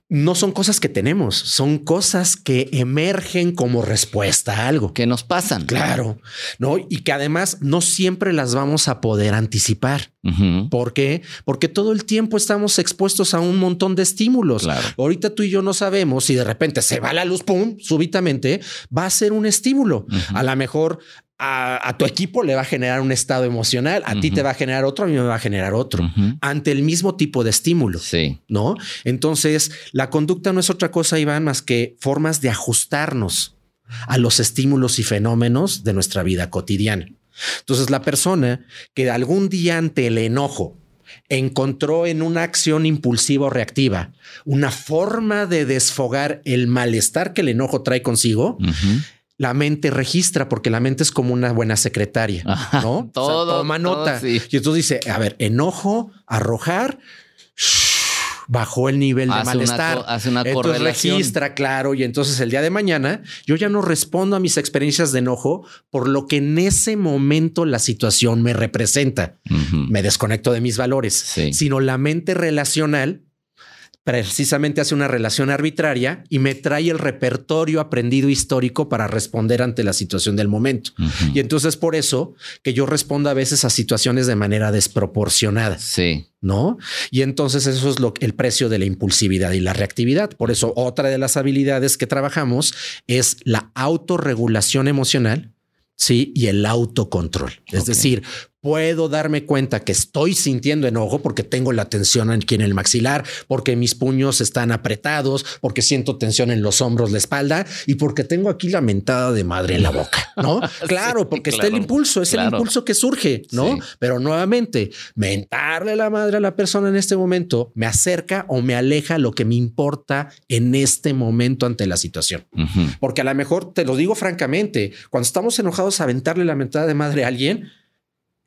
No son cosas que tenemos, son cosas que emergen como respuesta a algo. ¿Qué nos pasan? Claro, no, y que además no siempre las vamos a poder anticipar. ¿Por qué? Porque todo el tiempo estamos expuestos a un montón de estímulos. Claro. Ahorita tú y yo no sabemos si de repente se va la luz, pum, súbitamente va a ser un estímulo. A lo mejor a, a tu equipo le va a generar un estado emocional, a ti te va a generar otro, a mí me va a generar otro, ante el mismo tipo de estímulo. Sí. ¿no? Entonces, la conducta no es otra cosa, Iván, más que formas de ajustarnos a los estímulos y fenómenos de nuestra vida cotidiana. Entonces, la persona que algún día ante el enojo encontró en una acción impulsiva o reactiva una forma de desfogar el malestar que el enojo trae consigo. La mente registra porque la mente es como una buena secretaria, Ajá, ¿no? O sea, todo, toma todo, nota. sí. Y entonces dice, a ver, enojo, arrojar, bajó el nivel de Hace malestar. hace una entonces correlación. registra, claro, y entonces el día de mañana yo ya no respondo a mis experiencias de enojo por lo que en ese momento la situación me representa. Me desconecto de mis valores, Sí. sino la mente relacional precisamente hace una relación arbitraria y me trae el repertorio aprendido histórico para responder ante la situación del momento. Y entonces por eso que yo respondo a veces a situaciones de manera desproporcionada, Sí. ¿no? Y entonces eso es lo el precio de la impulsividad y la reactividad. Por eso otra de las habilidades que trabajamos es la autorregulación emocional, sí, y el autocontrol. Es decir, puedo darme cuenta que estoy sintiendo enojo porque tengo la tensión aquí en el maxilar, porque mis puños están apretados, porque siento tensión en los hombros, la espalda y porque tengo aquí la mentada de madre en la boca, ¿no? Claro, porque está el claro, impulso, es el claro. impulso que surge, ¿no? Sí. Pero nuevamente, mentarle la madre a la persona en este momento me acerca o me aleja lo que me importa en este momento ante la situación. Porque a lo mejor te lo digo francamente, cuando estamos enojados, aventarle la mentada de madre a alguien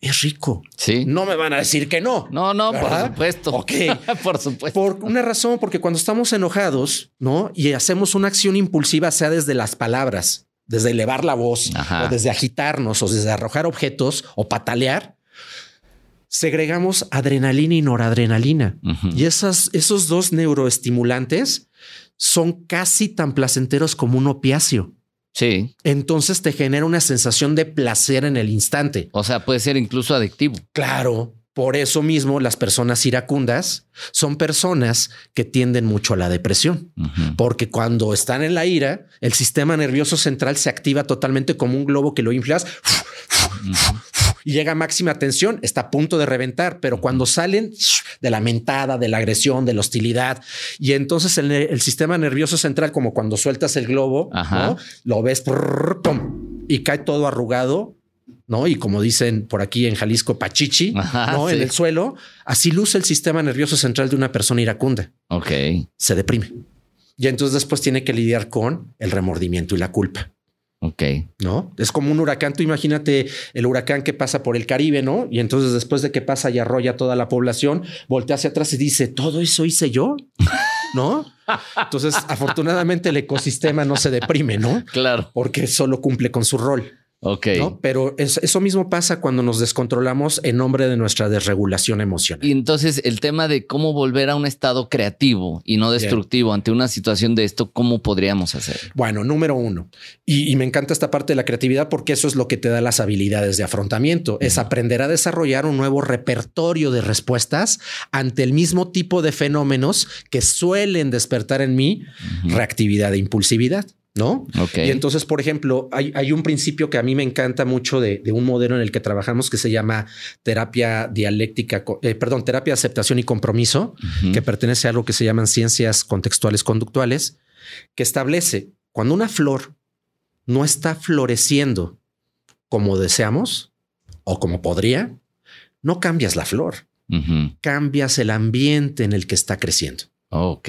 es rico. Sí. No me van a decir que no. No, no, por supuesto. Ok. por supuesto. Por una razón, porque cuando estamos enojados, ¿no? Y hacemos una acción impulsiva, sea desde las palabras, desde elevar la voz Ajá. o desde agitarnos o desde arrojar objetos o patalear, segregamos adrenalina y noradrenalina. Y esas, esos dos neuroestimulantes son casi tan placenteros como un opiáceo. Sí. Entonces te genera una sensación de placer en el instante. O sea, puede ser incluso adictivo. Claro, por eso mismo las personas iracundas son personas que tienden mucho a la depresión, porque cuando están en la ira, el sistema nervioso central se activa totalmente como un globo que lo inflas y llega a máxima tensión, está a punto de reventar, pero cuando salen de la mentada, de la agresión, de la hostilidad, y entonces el, el sistema nervioso central, como cuando sueltas el globo, lo ves prrr, pum, y cae todo arrugado. ¿no? Y como dicen por aquí en Jalisco, pachichi, Ajá, ¿no? En el suelo, así luce el sistema nervioso central de una persona iracunda. Ok. Se deprime. Y entonces después tiene que lidiar con el remordimiento y la culpa. Ok. ¿no? Es como un huracán. Tú imagínate el huracán que pasa por el Caribe, ¿no? Y entonces después de que pasa y arrolla toda la población, voltea hacia atrás y dice, todo eso hice yo, ¿no? Entonces, afortunadamente el ecosistema no se deprime, ¿no? Claro. Porque solo cumple con su rol, Ok. ¿no? Pero es- eso mismo pasa cuando nos descontrolamos en nombre de nuestra desregulación emocional. Y entonces el tema de cómo volver a un estado creativo y no destructivo ante una situación de esto, ¿cómo podríamos hacer? Bueno, número uno. Y, y me encanta esta parte de la creatividad porque eso es lo que te da las habilidades de afrontamiento. Es aprender a desarrollar un nuevo repertorio de respuestas ante el mismo tipo de fenómenos que suelen despertar en mí reactividad e impulsividad. ¿No? Ok. Y entonces, por ejemplo, hay, hay un principio que a mí me encanta mucho de, de un modelo en el que trabajamos que se llama terapia dialéctica, eh, perdón, terapia de aceptación y compromiso, que pertenece a algo que se llaman ciencias contextuales conductuales, que establece cuando una flor no está floreciendo como deseamos o como podría, no cambias la flor, cambias el ambiente en el que está creciendo. Ok.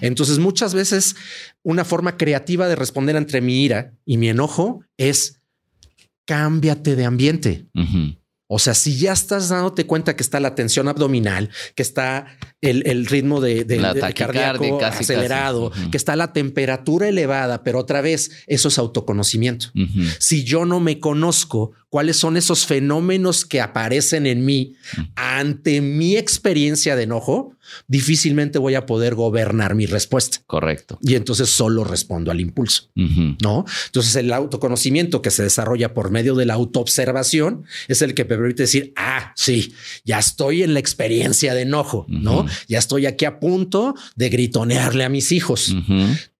Entonces, muchas veces una forma creativa de responder entre mi ira y mi enojo es cámbiate de ambiente. O sea, si ya estás dándote cuenta que está la tensión abdominal, que está el, el ritmo de, de- La de cardíaco casi, acelerado, casi. Que está la temperatura elevada, pero otra vez eso es autoconocimiento. Si yo no me conozco cuáles son esos fenómenos que aparecen en mí ante mi experiencia de enojo, difícilmente voy a poder gobernar mi respuesta. Correcto. Y entonces solo respondo al impulso. ¿no? Entonces el autoconocimiento que se desarrolla por medio de la autoobservación es el que me permite decir, ah, sí, ya estoy en la experiencia de enojo, ¿no? Ya estoy aquí a punto de gritonearle a mis hijos.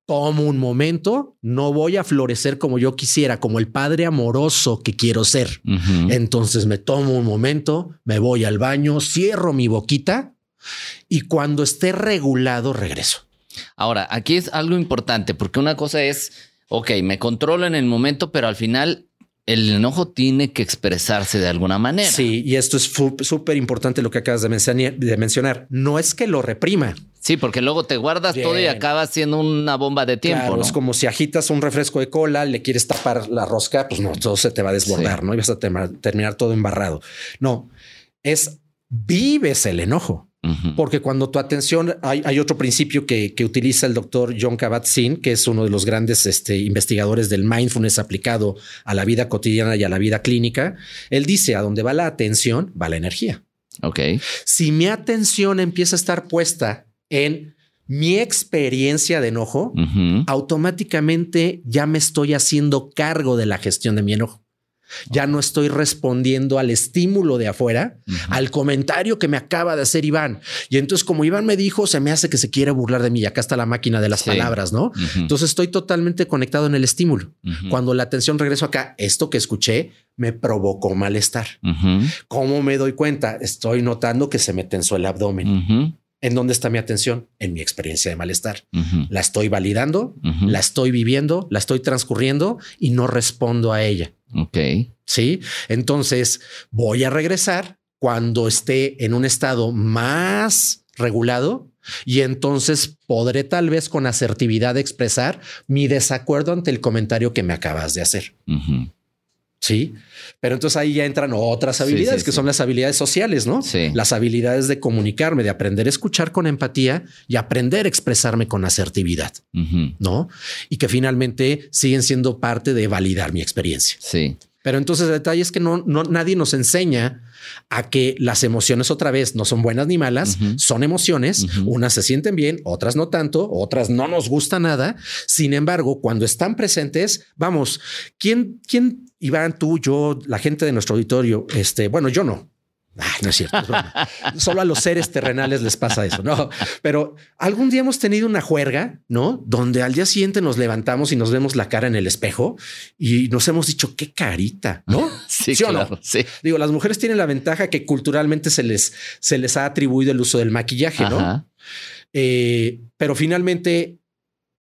Tomo un momento, no voy a florecer como yo quisiera, como el padre amoroso que quiero ser. Entonces me tomo un momento, me voy al baño, cierro mi boquita y cuando esté regulado regreso. Ahora, aquí es algo importante porque una cosa es, ok, me controlo en el momento, pero al final el enojo tiene que expresarse de alguna manera. Sí, y esto es súper importante lo que acabas de mencionar, de mencionar. No es que lo reprima. Sí, porque luego te guardas todo y acabas siendo una bomba de tiempo. Claro, ¿no? es como si agitas un refresco de cola, le quieres tapar la rosca, pues no, todo se te va a desbordar, Sí. ¿no? Y vas a terminar todo embarrado. No, es vives el enojo. Porque cuando tu atención, hay, hay otro principio que, que utiliza el doctor John Kabat-Zinn, que es uno de los grandes este, investigadores del mindfulness aplicado a la vida cotidiana y a la vida clínica. Él dice, a donde va la atención, va la energía. Ok. Si mi atención empieza a estar puesta en mi experiencia de enojo, automáticamente ya me estoy haciendo cargo de la gestión de mi enojo. Ya no estoy respondiendo al estímulo de afuera, al comentario que me acaba de hacer Iván. Y entonces, como Iván me dijo, se me hace que se quiere burlar de mí. Y acá está la máquina de las Sí. palabras, ¿no? Entonces estoy totalmente conectado en el estímulo. Cuando la atención regreso acá, esto que escuché me provocó malestar. ¿Cómo me doy cuenta? Estoy notando que se me tensó el abdomen. ¿En dónde está mi atención? En mi experiencia de malestar. La estoy validando, la estoy viviendo, la estoy transcurriendo y no respondo a ella. Ok. Sí. Entonces voy a regresar cuando esté en un estado más regulado y entonces podré tal vez con asertividad expresar mi desacuerdo ante el comentario que me acabas de hacer. Sí, pero entonces ahí ya entran otras habilidades que son las habilidades sociales, ¿no? Sí. Las habilidades de comunicarme, de aprender a escuchar con empatía y aprender a expresarme con asertividad, ¿no? Y que finalmente siguen siendo parte de validar mi experiencia. Sí. Pero entonces el detalle es que no, no nadie nos enseña a que las emociones otra vez no son buenas ni malas, son emociones, unas se sienten bien, otras no tanto, otras no nos gusta nada. Sin embargo, cuando están presentes, vamos, ¿quién, quién, Iván, tú, yo, la gente de nuestro auditorio, este, bueno, yo no, no es cierto. Solo a los seres terrenales les pasa eso. No, pero algún día hemos tenido una juerga, no? Donde al día siguiente nos levantamos y nos vemos la cara en el espejo y nos hemos dicho qué carita, no? Sí, claro, sí. Digo, las mujeres tienen la ventaja que culturalmente se les, se les ha atribuido el uso del maquillaje, no? Eh, pero finalmente,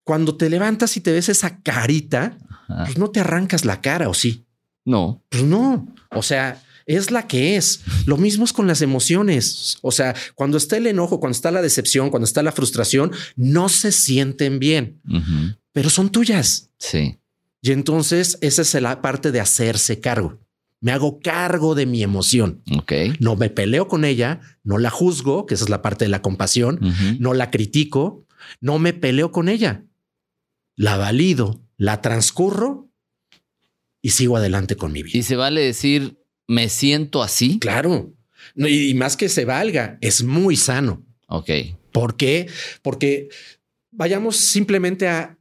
cuando te levantas y te ves esa carita, pues no te arrancas la cara o sí. No, pues no. O sea, es la que es. Lo mismo es con las emociones. O sea, cuando está el enojo, cuando está la decepción, cuando está la frustración, no se sienten bien, pero son tuyas. Sí. Y entonces esa es la parte de hacerse cargo. Me hago cargo de mi emoción. Ok. No me peleo con ella, no la juzgo, que esa es la parte de la compasión, no la critico, no me peleo con ella. La valido, la transcurro y sigo adelante con mi vida. Y se vale decir, me siento así. Claro. Y más que se valga, es muy sano. Ok. ¿Por qué? Porque vayamos simplemente a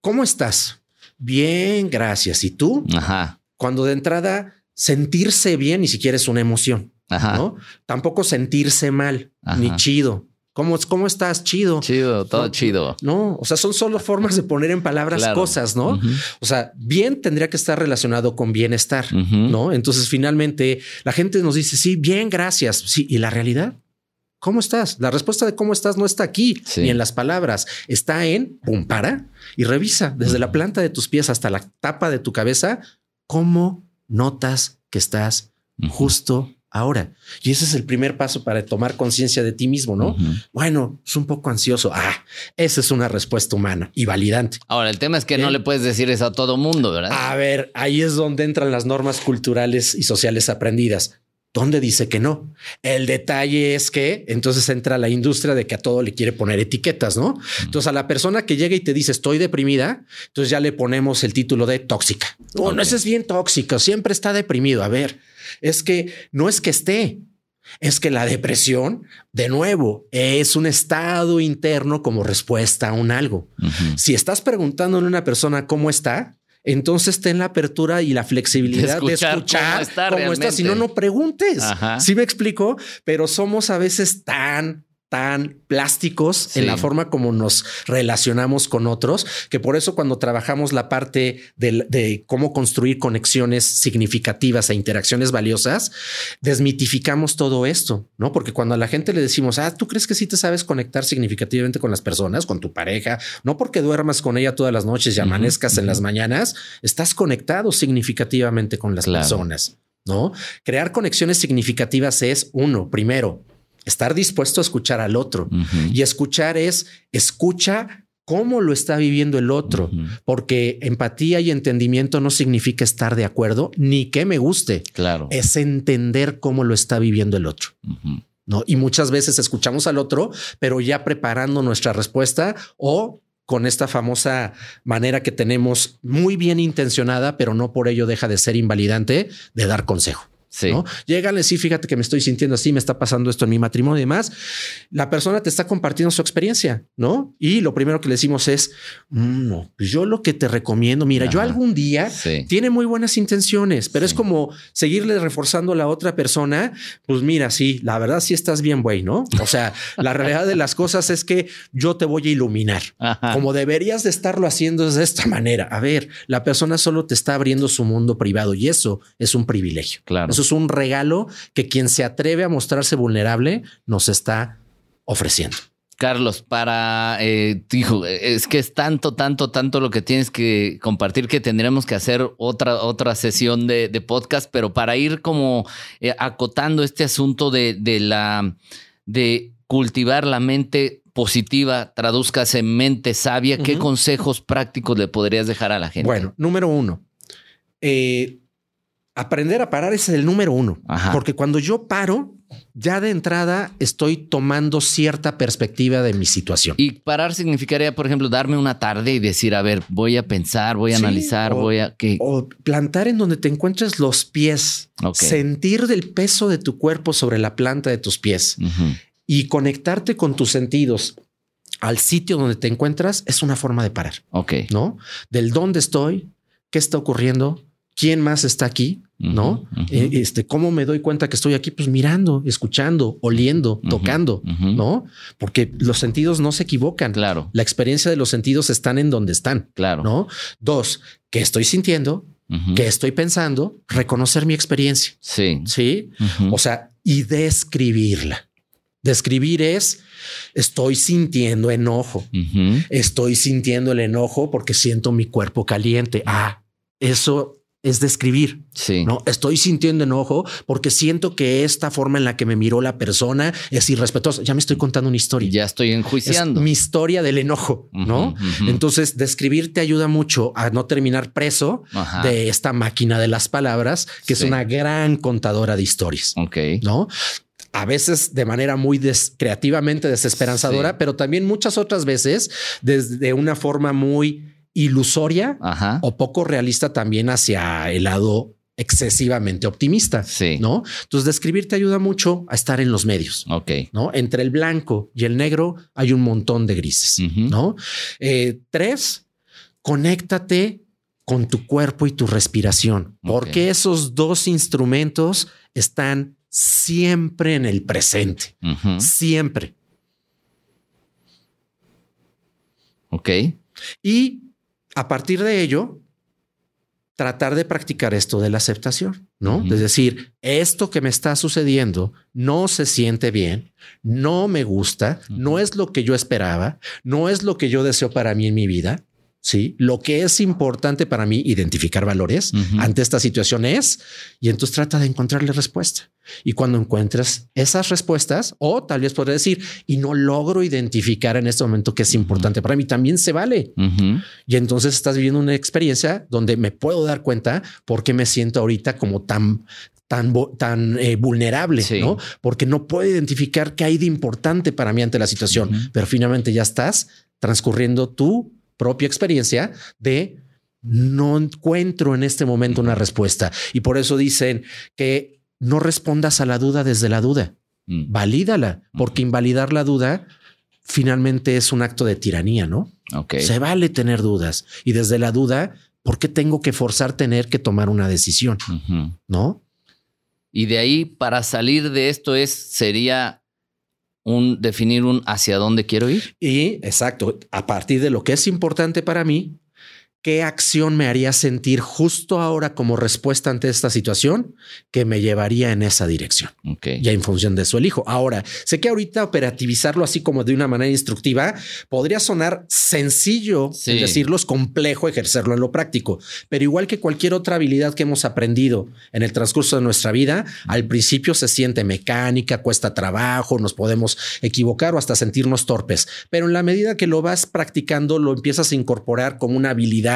¿cómo estás? Bien, gracias. ¿Y tú? Ajá. Cuando de entrada sentirse bien ni siquiera es una emoción. Ajá. ¿no? Tampoco sentirse mal, ni chido. ¿Cómo, ¿Cómo estás? Chido. Chido, todo chido. No, o sea, son solo formas de poner en palabras cosas, ¿no? O sea, bien tendría que estar relacionado con bienestar, ¿no? Entonces, finalmente, la gente nos dice, sí, bien, gracias. Sí, ¿y la realidad? ¿Cómo estás? La respuesta de cómo estás no está aquí, ni en las palabras. Está en, pum, para y revisa desde la planta de tus pies hasta la tapa de tu cabeza, cómo notas que estás justo ahora. Y ese es el primer paso para tomar conciencia de ti mismo, ¿no? Bueno, es un poco ansioso. Ah, esa es una respuesta humana y validante. Ahora, el tema es que no le puedes decir eso a todo mundo, ¿verdad? A ver, ahí es donde entran las normas culturales y sociales aprendidas. ¿Dónde dice que no? El detalle es que entonces entra la industria de que a todo le quiere poner etiquetas, ¿no? Entonces a la persona que llega y te dice estoy deprimida, entonces ya le ponemos el título de tóxica. Oh, no, ese es bien tóxico, siempre está deprimido. A ver, es que no es que esté, es que la depresión, de nuevo, es un estado interno como respuesta a un algo. Si estás preguntando a una persona cómo está, entonces ten la apertura y la flexibilidad de escuchar, cómo está, Si no, no preguntes. Sí me explico, pero somos a veces tan tan plásticos en la forma como nos relacionamos con otros, que por eso cuando trabajamos la parte de, cómo construir conexiones significativas e interacciones valiosas, desmitificamos todo esto, ¿no? Porque cuando a la gente le decimos, ah, ¿tú crees que sí te sabes conectar significativamente con las personas, con tu pareja? No porque duermas con ella todas las noches y amanezcas en las mañanas, estás conectado significativamente con las personas. ¿no? Crear conexiones significativas es uno, primero, estar dispuesto a escuchar al otro. Y escuchar es escucha cómo lo está viviendo el otro, porque empatía y entendimiento no significa estar de acuerdo ni que me guste. Claro. Es entender cómo lo está viviendo el otro. ¿no? Y muchas veces escuchamos al otro, pero ya preparando nuestra respuesta o con esta famosa manera que tenemos muy bien intencionada, pero no por ello deja de ser invalidante de dar consejo. Sí. ¿no? Llegale, sí, fíjate que me estoy sintiendo así, me está pasando esto en mi matrimonio y demás. La persona te está compartiendo su experiencia, ¿no? Y lo primero que le decimos es, mm, no, pues yo lo que te recomiendo, mira, yo algún día tiene muy buenas intenciones, pero es como seguirle reforzando a la otra persona, pues mira, sí, la verdad sí estás bien, güey, ¿no? O sea, la realidad de las cosas es que yo te voy a iluminar, como deberías de estarlo haciendo de esta manera. A ver, la persona solo te está abriendo su mundo privado y eso es un privilegio. Claro es un regalo que quien se atreve a mostrarse vulnerable nos está ofreciendo. Carlos, para, eh, hijo, es que es tanto, tanto, tanto lo que tienes que compartir que tendremos que hacer otra, otra sesión de, podcast, pero para ir como eh, acotando este asunto de, la, de cultivar la mente positiva, traduzcas en mente sabia, ¿qué consejos prácticos le podrías dejar a la gente? Bueno, número uno, eh, aprender a parar es el número uno. Ajá. Porque cuando yo paro, ya de entrada estoy tomando cierta perspectiva de mi situación. Y parar significaría, por ejemplo, darme una tarde y decir, a ver, voy a pensar, voy a Sí, analizar, o- voy a... ¿qué? O plantar en donde te encuentres los pies, sentir del peso de tu cuerpo sobre la planta de tus pies y conectarte con tus sentidos al sitio donde te encuentras es una forma de parar, Ok. ¿no? Del dónde estoy, qué está ocurriendo, quién más está aquí, ¿no? Eh, Este, cómo me doy cuenta que estoy aquí, pues mirando, escuchando, oliendo, tocando. ¿no? Porque los sentidos no se equivocan. Claro, La experiencia de los sentidos están en donde están, claro. ¿no? Dos, qué estoy sintiendo, qué estoy pensando, reconocer mi experiencia, Sí. ¿sí? O sea, y describirla. Describir es, estoy sintiendo enojo, estoy sintiendo el enojo porque siento mi cuerpo caliente. Ah, eso es describir. Sí. No, estoy sintiendo enojo porque siento que esta forma en la que me miró la persona es irrespetuosa. Ya me estoy contando una historia. Ya estoy es enjuiciando. mi historia del enojo, ¿no? Entonces, describir te ayuda mucho a no terminar preso Ajá. de esta máquina de las palabras, que Sí. es una gran contadora de historias, Ok. ¿no? A veces de manera muy des- creativamente desesperanzadora, Sí. pero también muchas otras veces desde una forma muy ilusoria Ajá. o poco realista también hacia el lado excesivamente optimista, Sí. ¿no? Entonces, describir te ayuda mucho a estar en los medios. Ok. ¿no? Entre el blanco y el negro hay un montón de grises. ¿no? Eh, tres, conéctate con tu cuerpo y tu respiración, porque esos dos instrumentos están siempre en el presente, siempre. Ok. Y a partir de ello, tratar de practicar esto de la aceptación, ¿no? Es decir, esto que me está sucediendo no se siente bien, no me gusta, no es lo que yo esperaba, no es lo que yo deseo para mí en mi vida. Sí, lo que es importante para mí identificar valores ante esta situación es, y entonces trata de encontrarle respuesta. Y cuando encuentras esas respuestas, o tal vez podré decir, y no logro identificar en este momento que es importante para mí, también se vale. Ujú. Y entonces estás viviendo una experiencia donde me puedo dar cuenta por qué me siento ahorita como tan tan, tan eh, vulnerable, Sí. ¿no? Porque no puedo identificar qué hay de importante para mí ante la situación, pero finalmente ya estás transcurriendo tu propia experiencia de no encuentro en este momento una respuesta. Y por eso dicen que no respondas a la duda desde la duda, Mm. valídala, porque invalidar la duda finalmente es un acto de tiranía, ¿no? Se vale tener dudas y desde la duda, ¿por qué tengo que forzar tener que tomar una decisión? No? Y de ahí, para salir de esto, es sería un definir un hacia dónde quiero ir. Y exacto, a partir de lo que es importante para mí, ¿qué acción me haría sentir justo ahora como respuesta ante esta situación que me llevaría en esa dirección? Ok. Ya en función de eso elijo. Ahora, sé que ahorita operativizarlo así como de una manera instructiva podría sonar sencillo, Sí. es decirlo, es complejo ejercerlo en lo práctico, pero igual que cualquier otra habilidad que hemos aprendido en el transcurso de nuestra vida, al principio se siente mecánica, cuesta trabajo, nos podemos equivocar o hasta sentirnos torpes, pero en la medida que lo vas practicando, lo empiezas a incorporar como una habilidad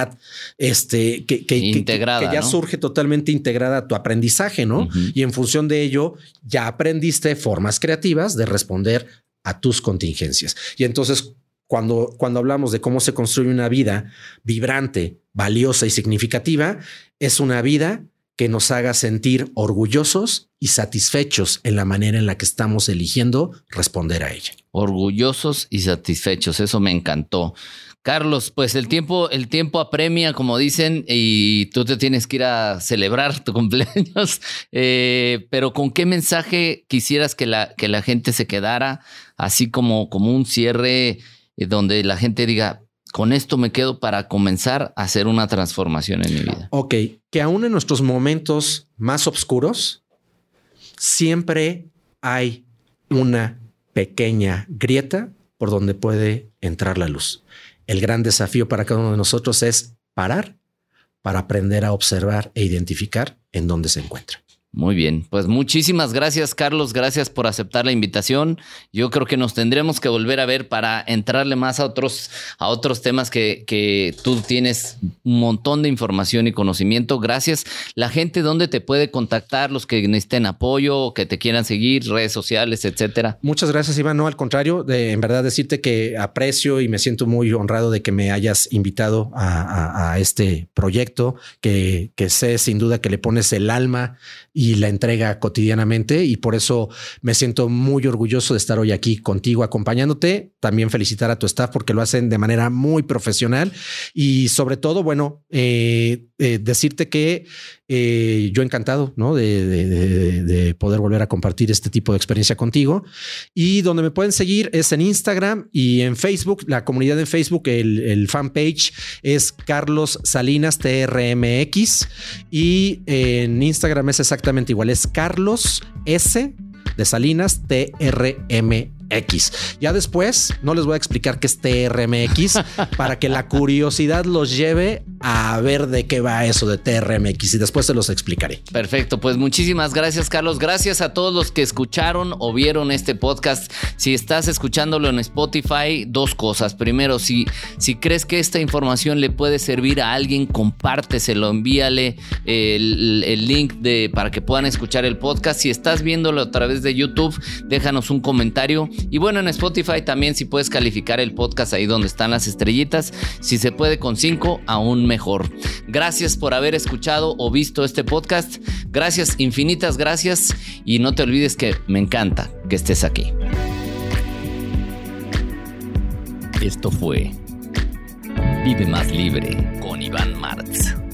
este, que, que- que- Integrada, que ya ¿no? surge totalmente integrada a tu aprendizaje, ¿no? Y en función de ello, ya aprendiste formas creativas de responder a tus contingencias. Y entonces, cuando, cuando hablamos de cómo se construye una vida vibrante, valiosa y significativa, es una vida que nos haga sentir orgullosos y satisfechos en la manera en la que estamos eligiendo responder a ella. Orgullosos y satisfechos. Eso me encantó. Carlos, pues el tiempo, el tiempo apremia, como dicen, y tú te tienes que ir a celebrar tu cumpleaños. Eh, pero ¿con qué mensaje quisieras que la, que la gente se quedara? Así como, como un cierre eh, donde la gente diga, con esto me quedo para comenzar a hacer una transformación en mi vida. Ok, que aún en nuestros momentos más oscuros, siempre hay una pequeña grieta por donde puede entrar la luz. El gran desafío para cada uno de nosotros es parar para aprender a observar e identificar en dónde se encuentra. Muy bien, pues muchísimas gracias Carlos, gracias por aceptar la invitación. Yo creo que nos tendremos que volver a ver para entrarle más a otros, a otros temas que, que tú tienes un montón de información y conocimiento. Gracias. La gente, ¿dónde te puede contactar? Los que necesiten apoyo, que te quieran seguir, redes sociales, etcétera. Muchas gracias, Iván. No, al contrario, de, en verdad decirte que aprecio y me siento muy honrado de que me hayas invitado a, a este proyecto, que, que sé sin duda que le pones el alma y la entrega cotidianamente y por eso me siento muy orgulloso de estar hoy aquí contigo acompañándote. También felicitar a tu staff porque lo hacen de manera muy profesional y sobre todo, bueno, eh, eh, decirte que eh, yo encantado. De, poder volver a compartir este tipo de experiencia contigo. Y donde me pueden seguir es en Instagram y en Facebook. La comunidad en Facebook, el, el fanpage es Carlos Salinas TRMX y en Instagram es exactamente igual, es Carlos S de Salinas TRMX. X. Ya después no les voy a explicar qué es TRMX para que la curiosidad los lleve a ver de qué va eso de TRMX y después se los explicaré. Perfecto, pues muchísimas gracias Carlos, gracias a todos los que escucharon o vieron este podcast. Si estás escuchándolo en Spotify, dos cosas. Primero, si, si crees que esta información le puede servir a alguien, compárteselo, envíale el, el link de, para que puedan escuchar el podcast. Si estás viéndolo a través de YouTube, déjanos un comentario y bueno, en Spotify también si puedes calificar el podcast ahí donde están las estrellitas, si se puede con 5, aún mejor. Gracias por haber escuchado o visto este podcast. Gracias, infinitas gracias. Y no te olvides que me encanta que estés aquí. Esto fue Vive más libre con Iván Martz.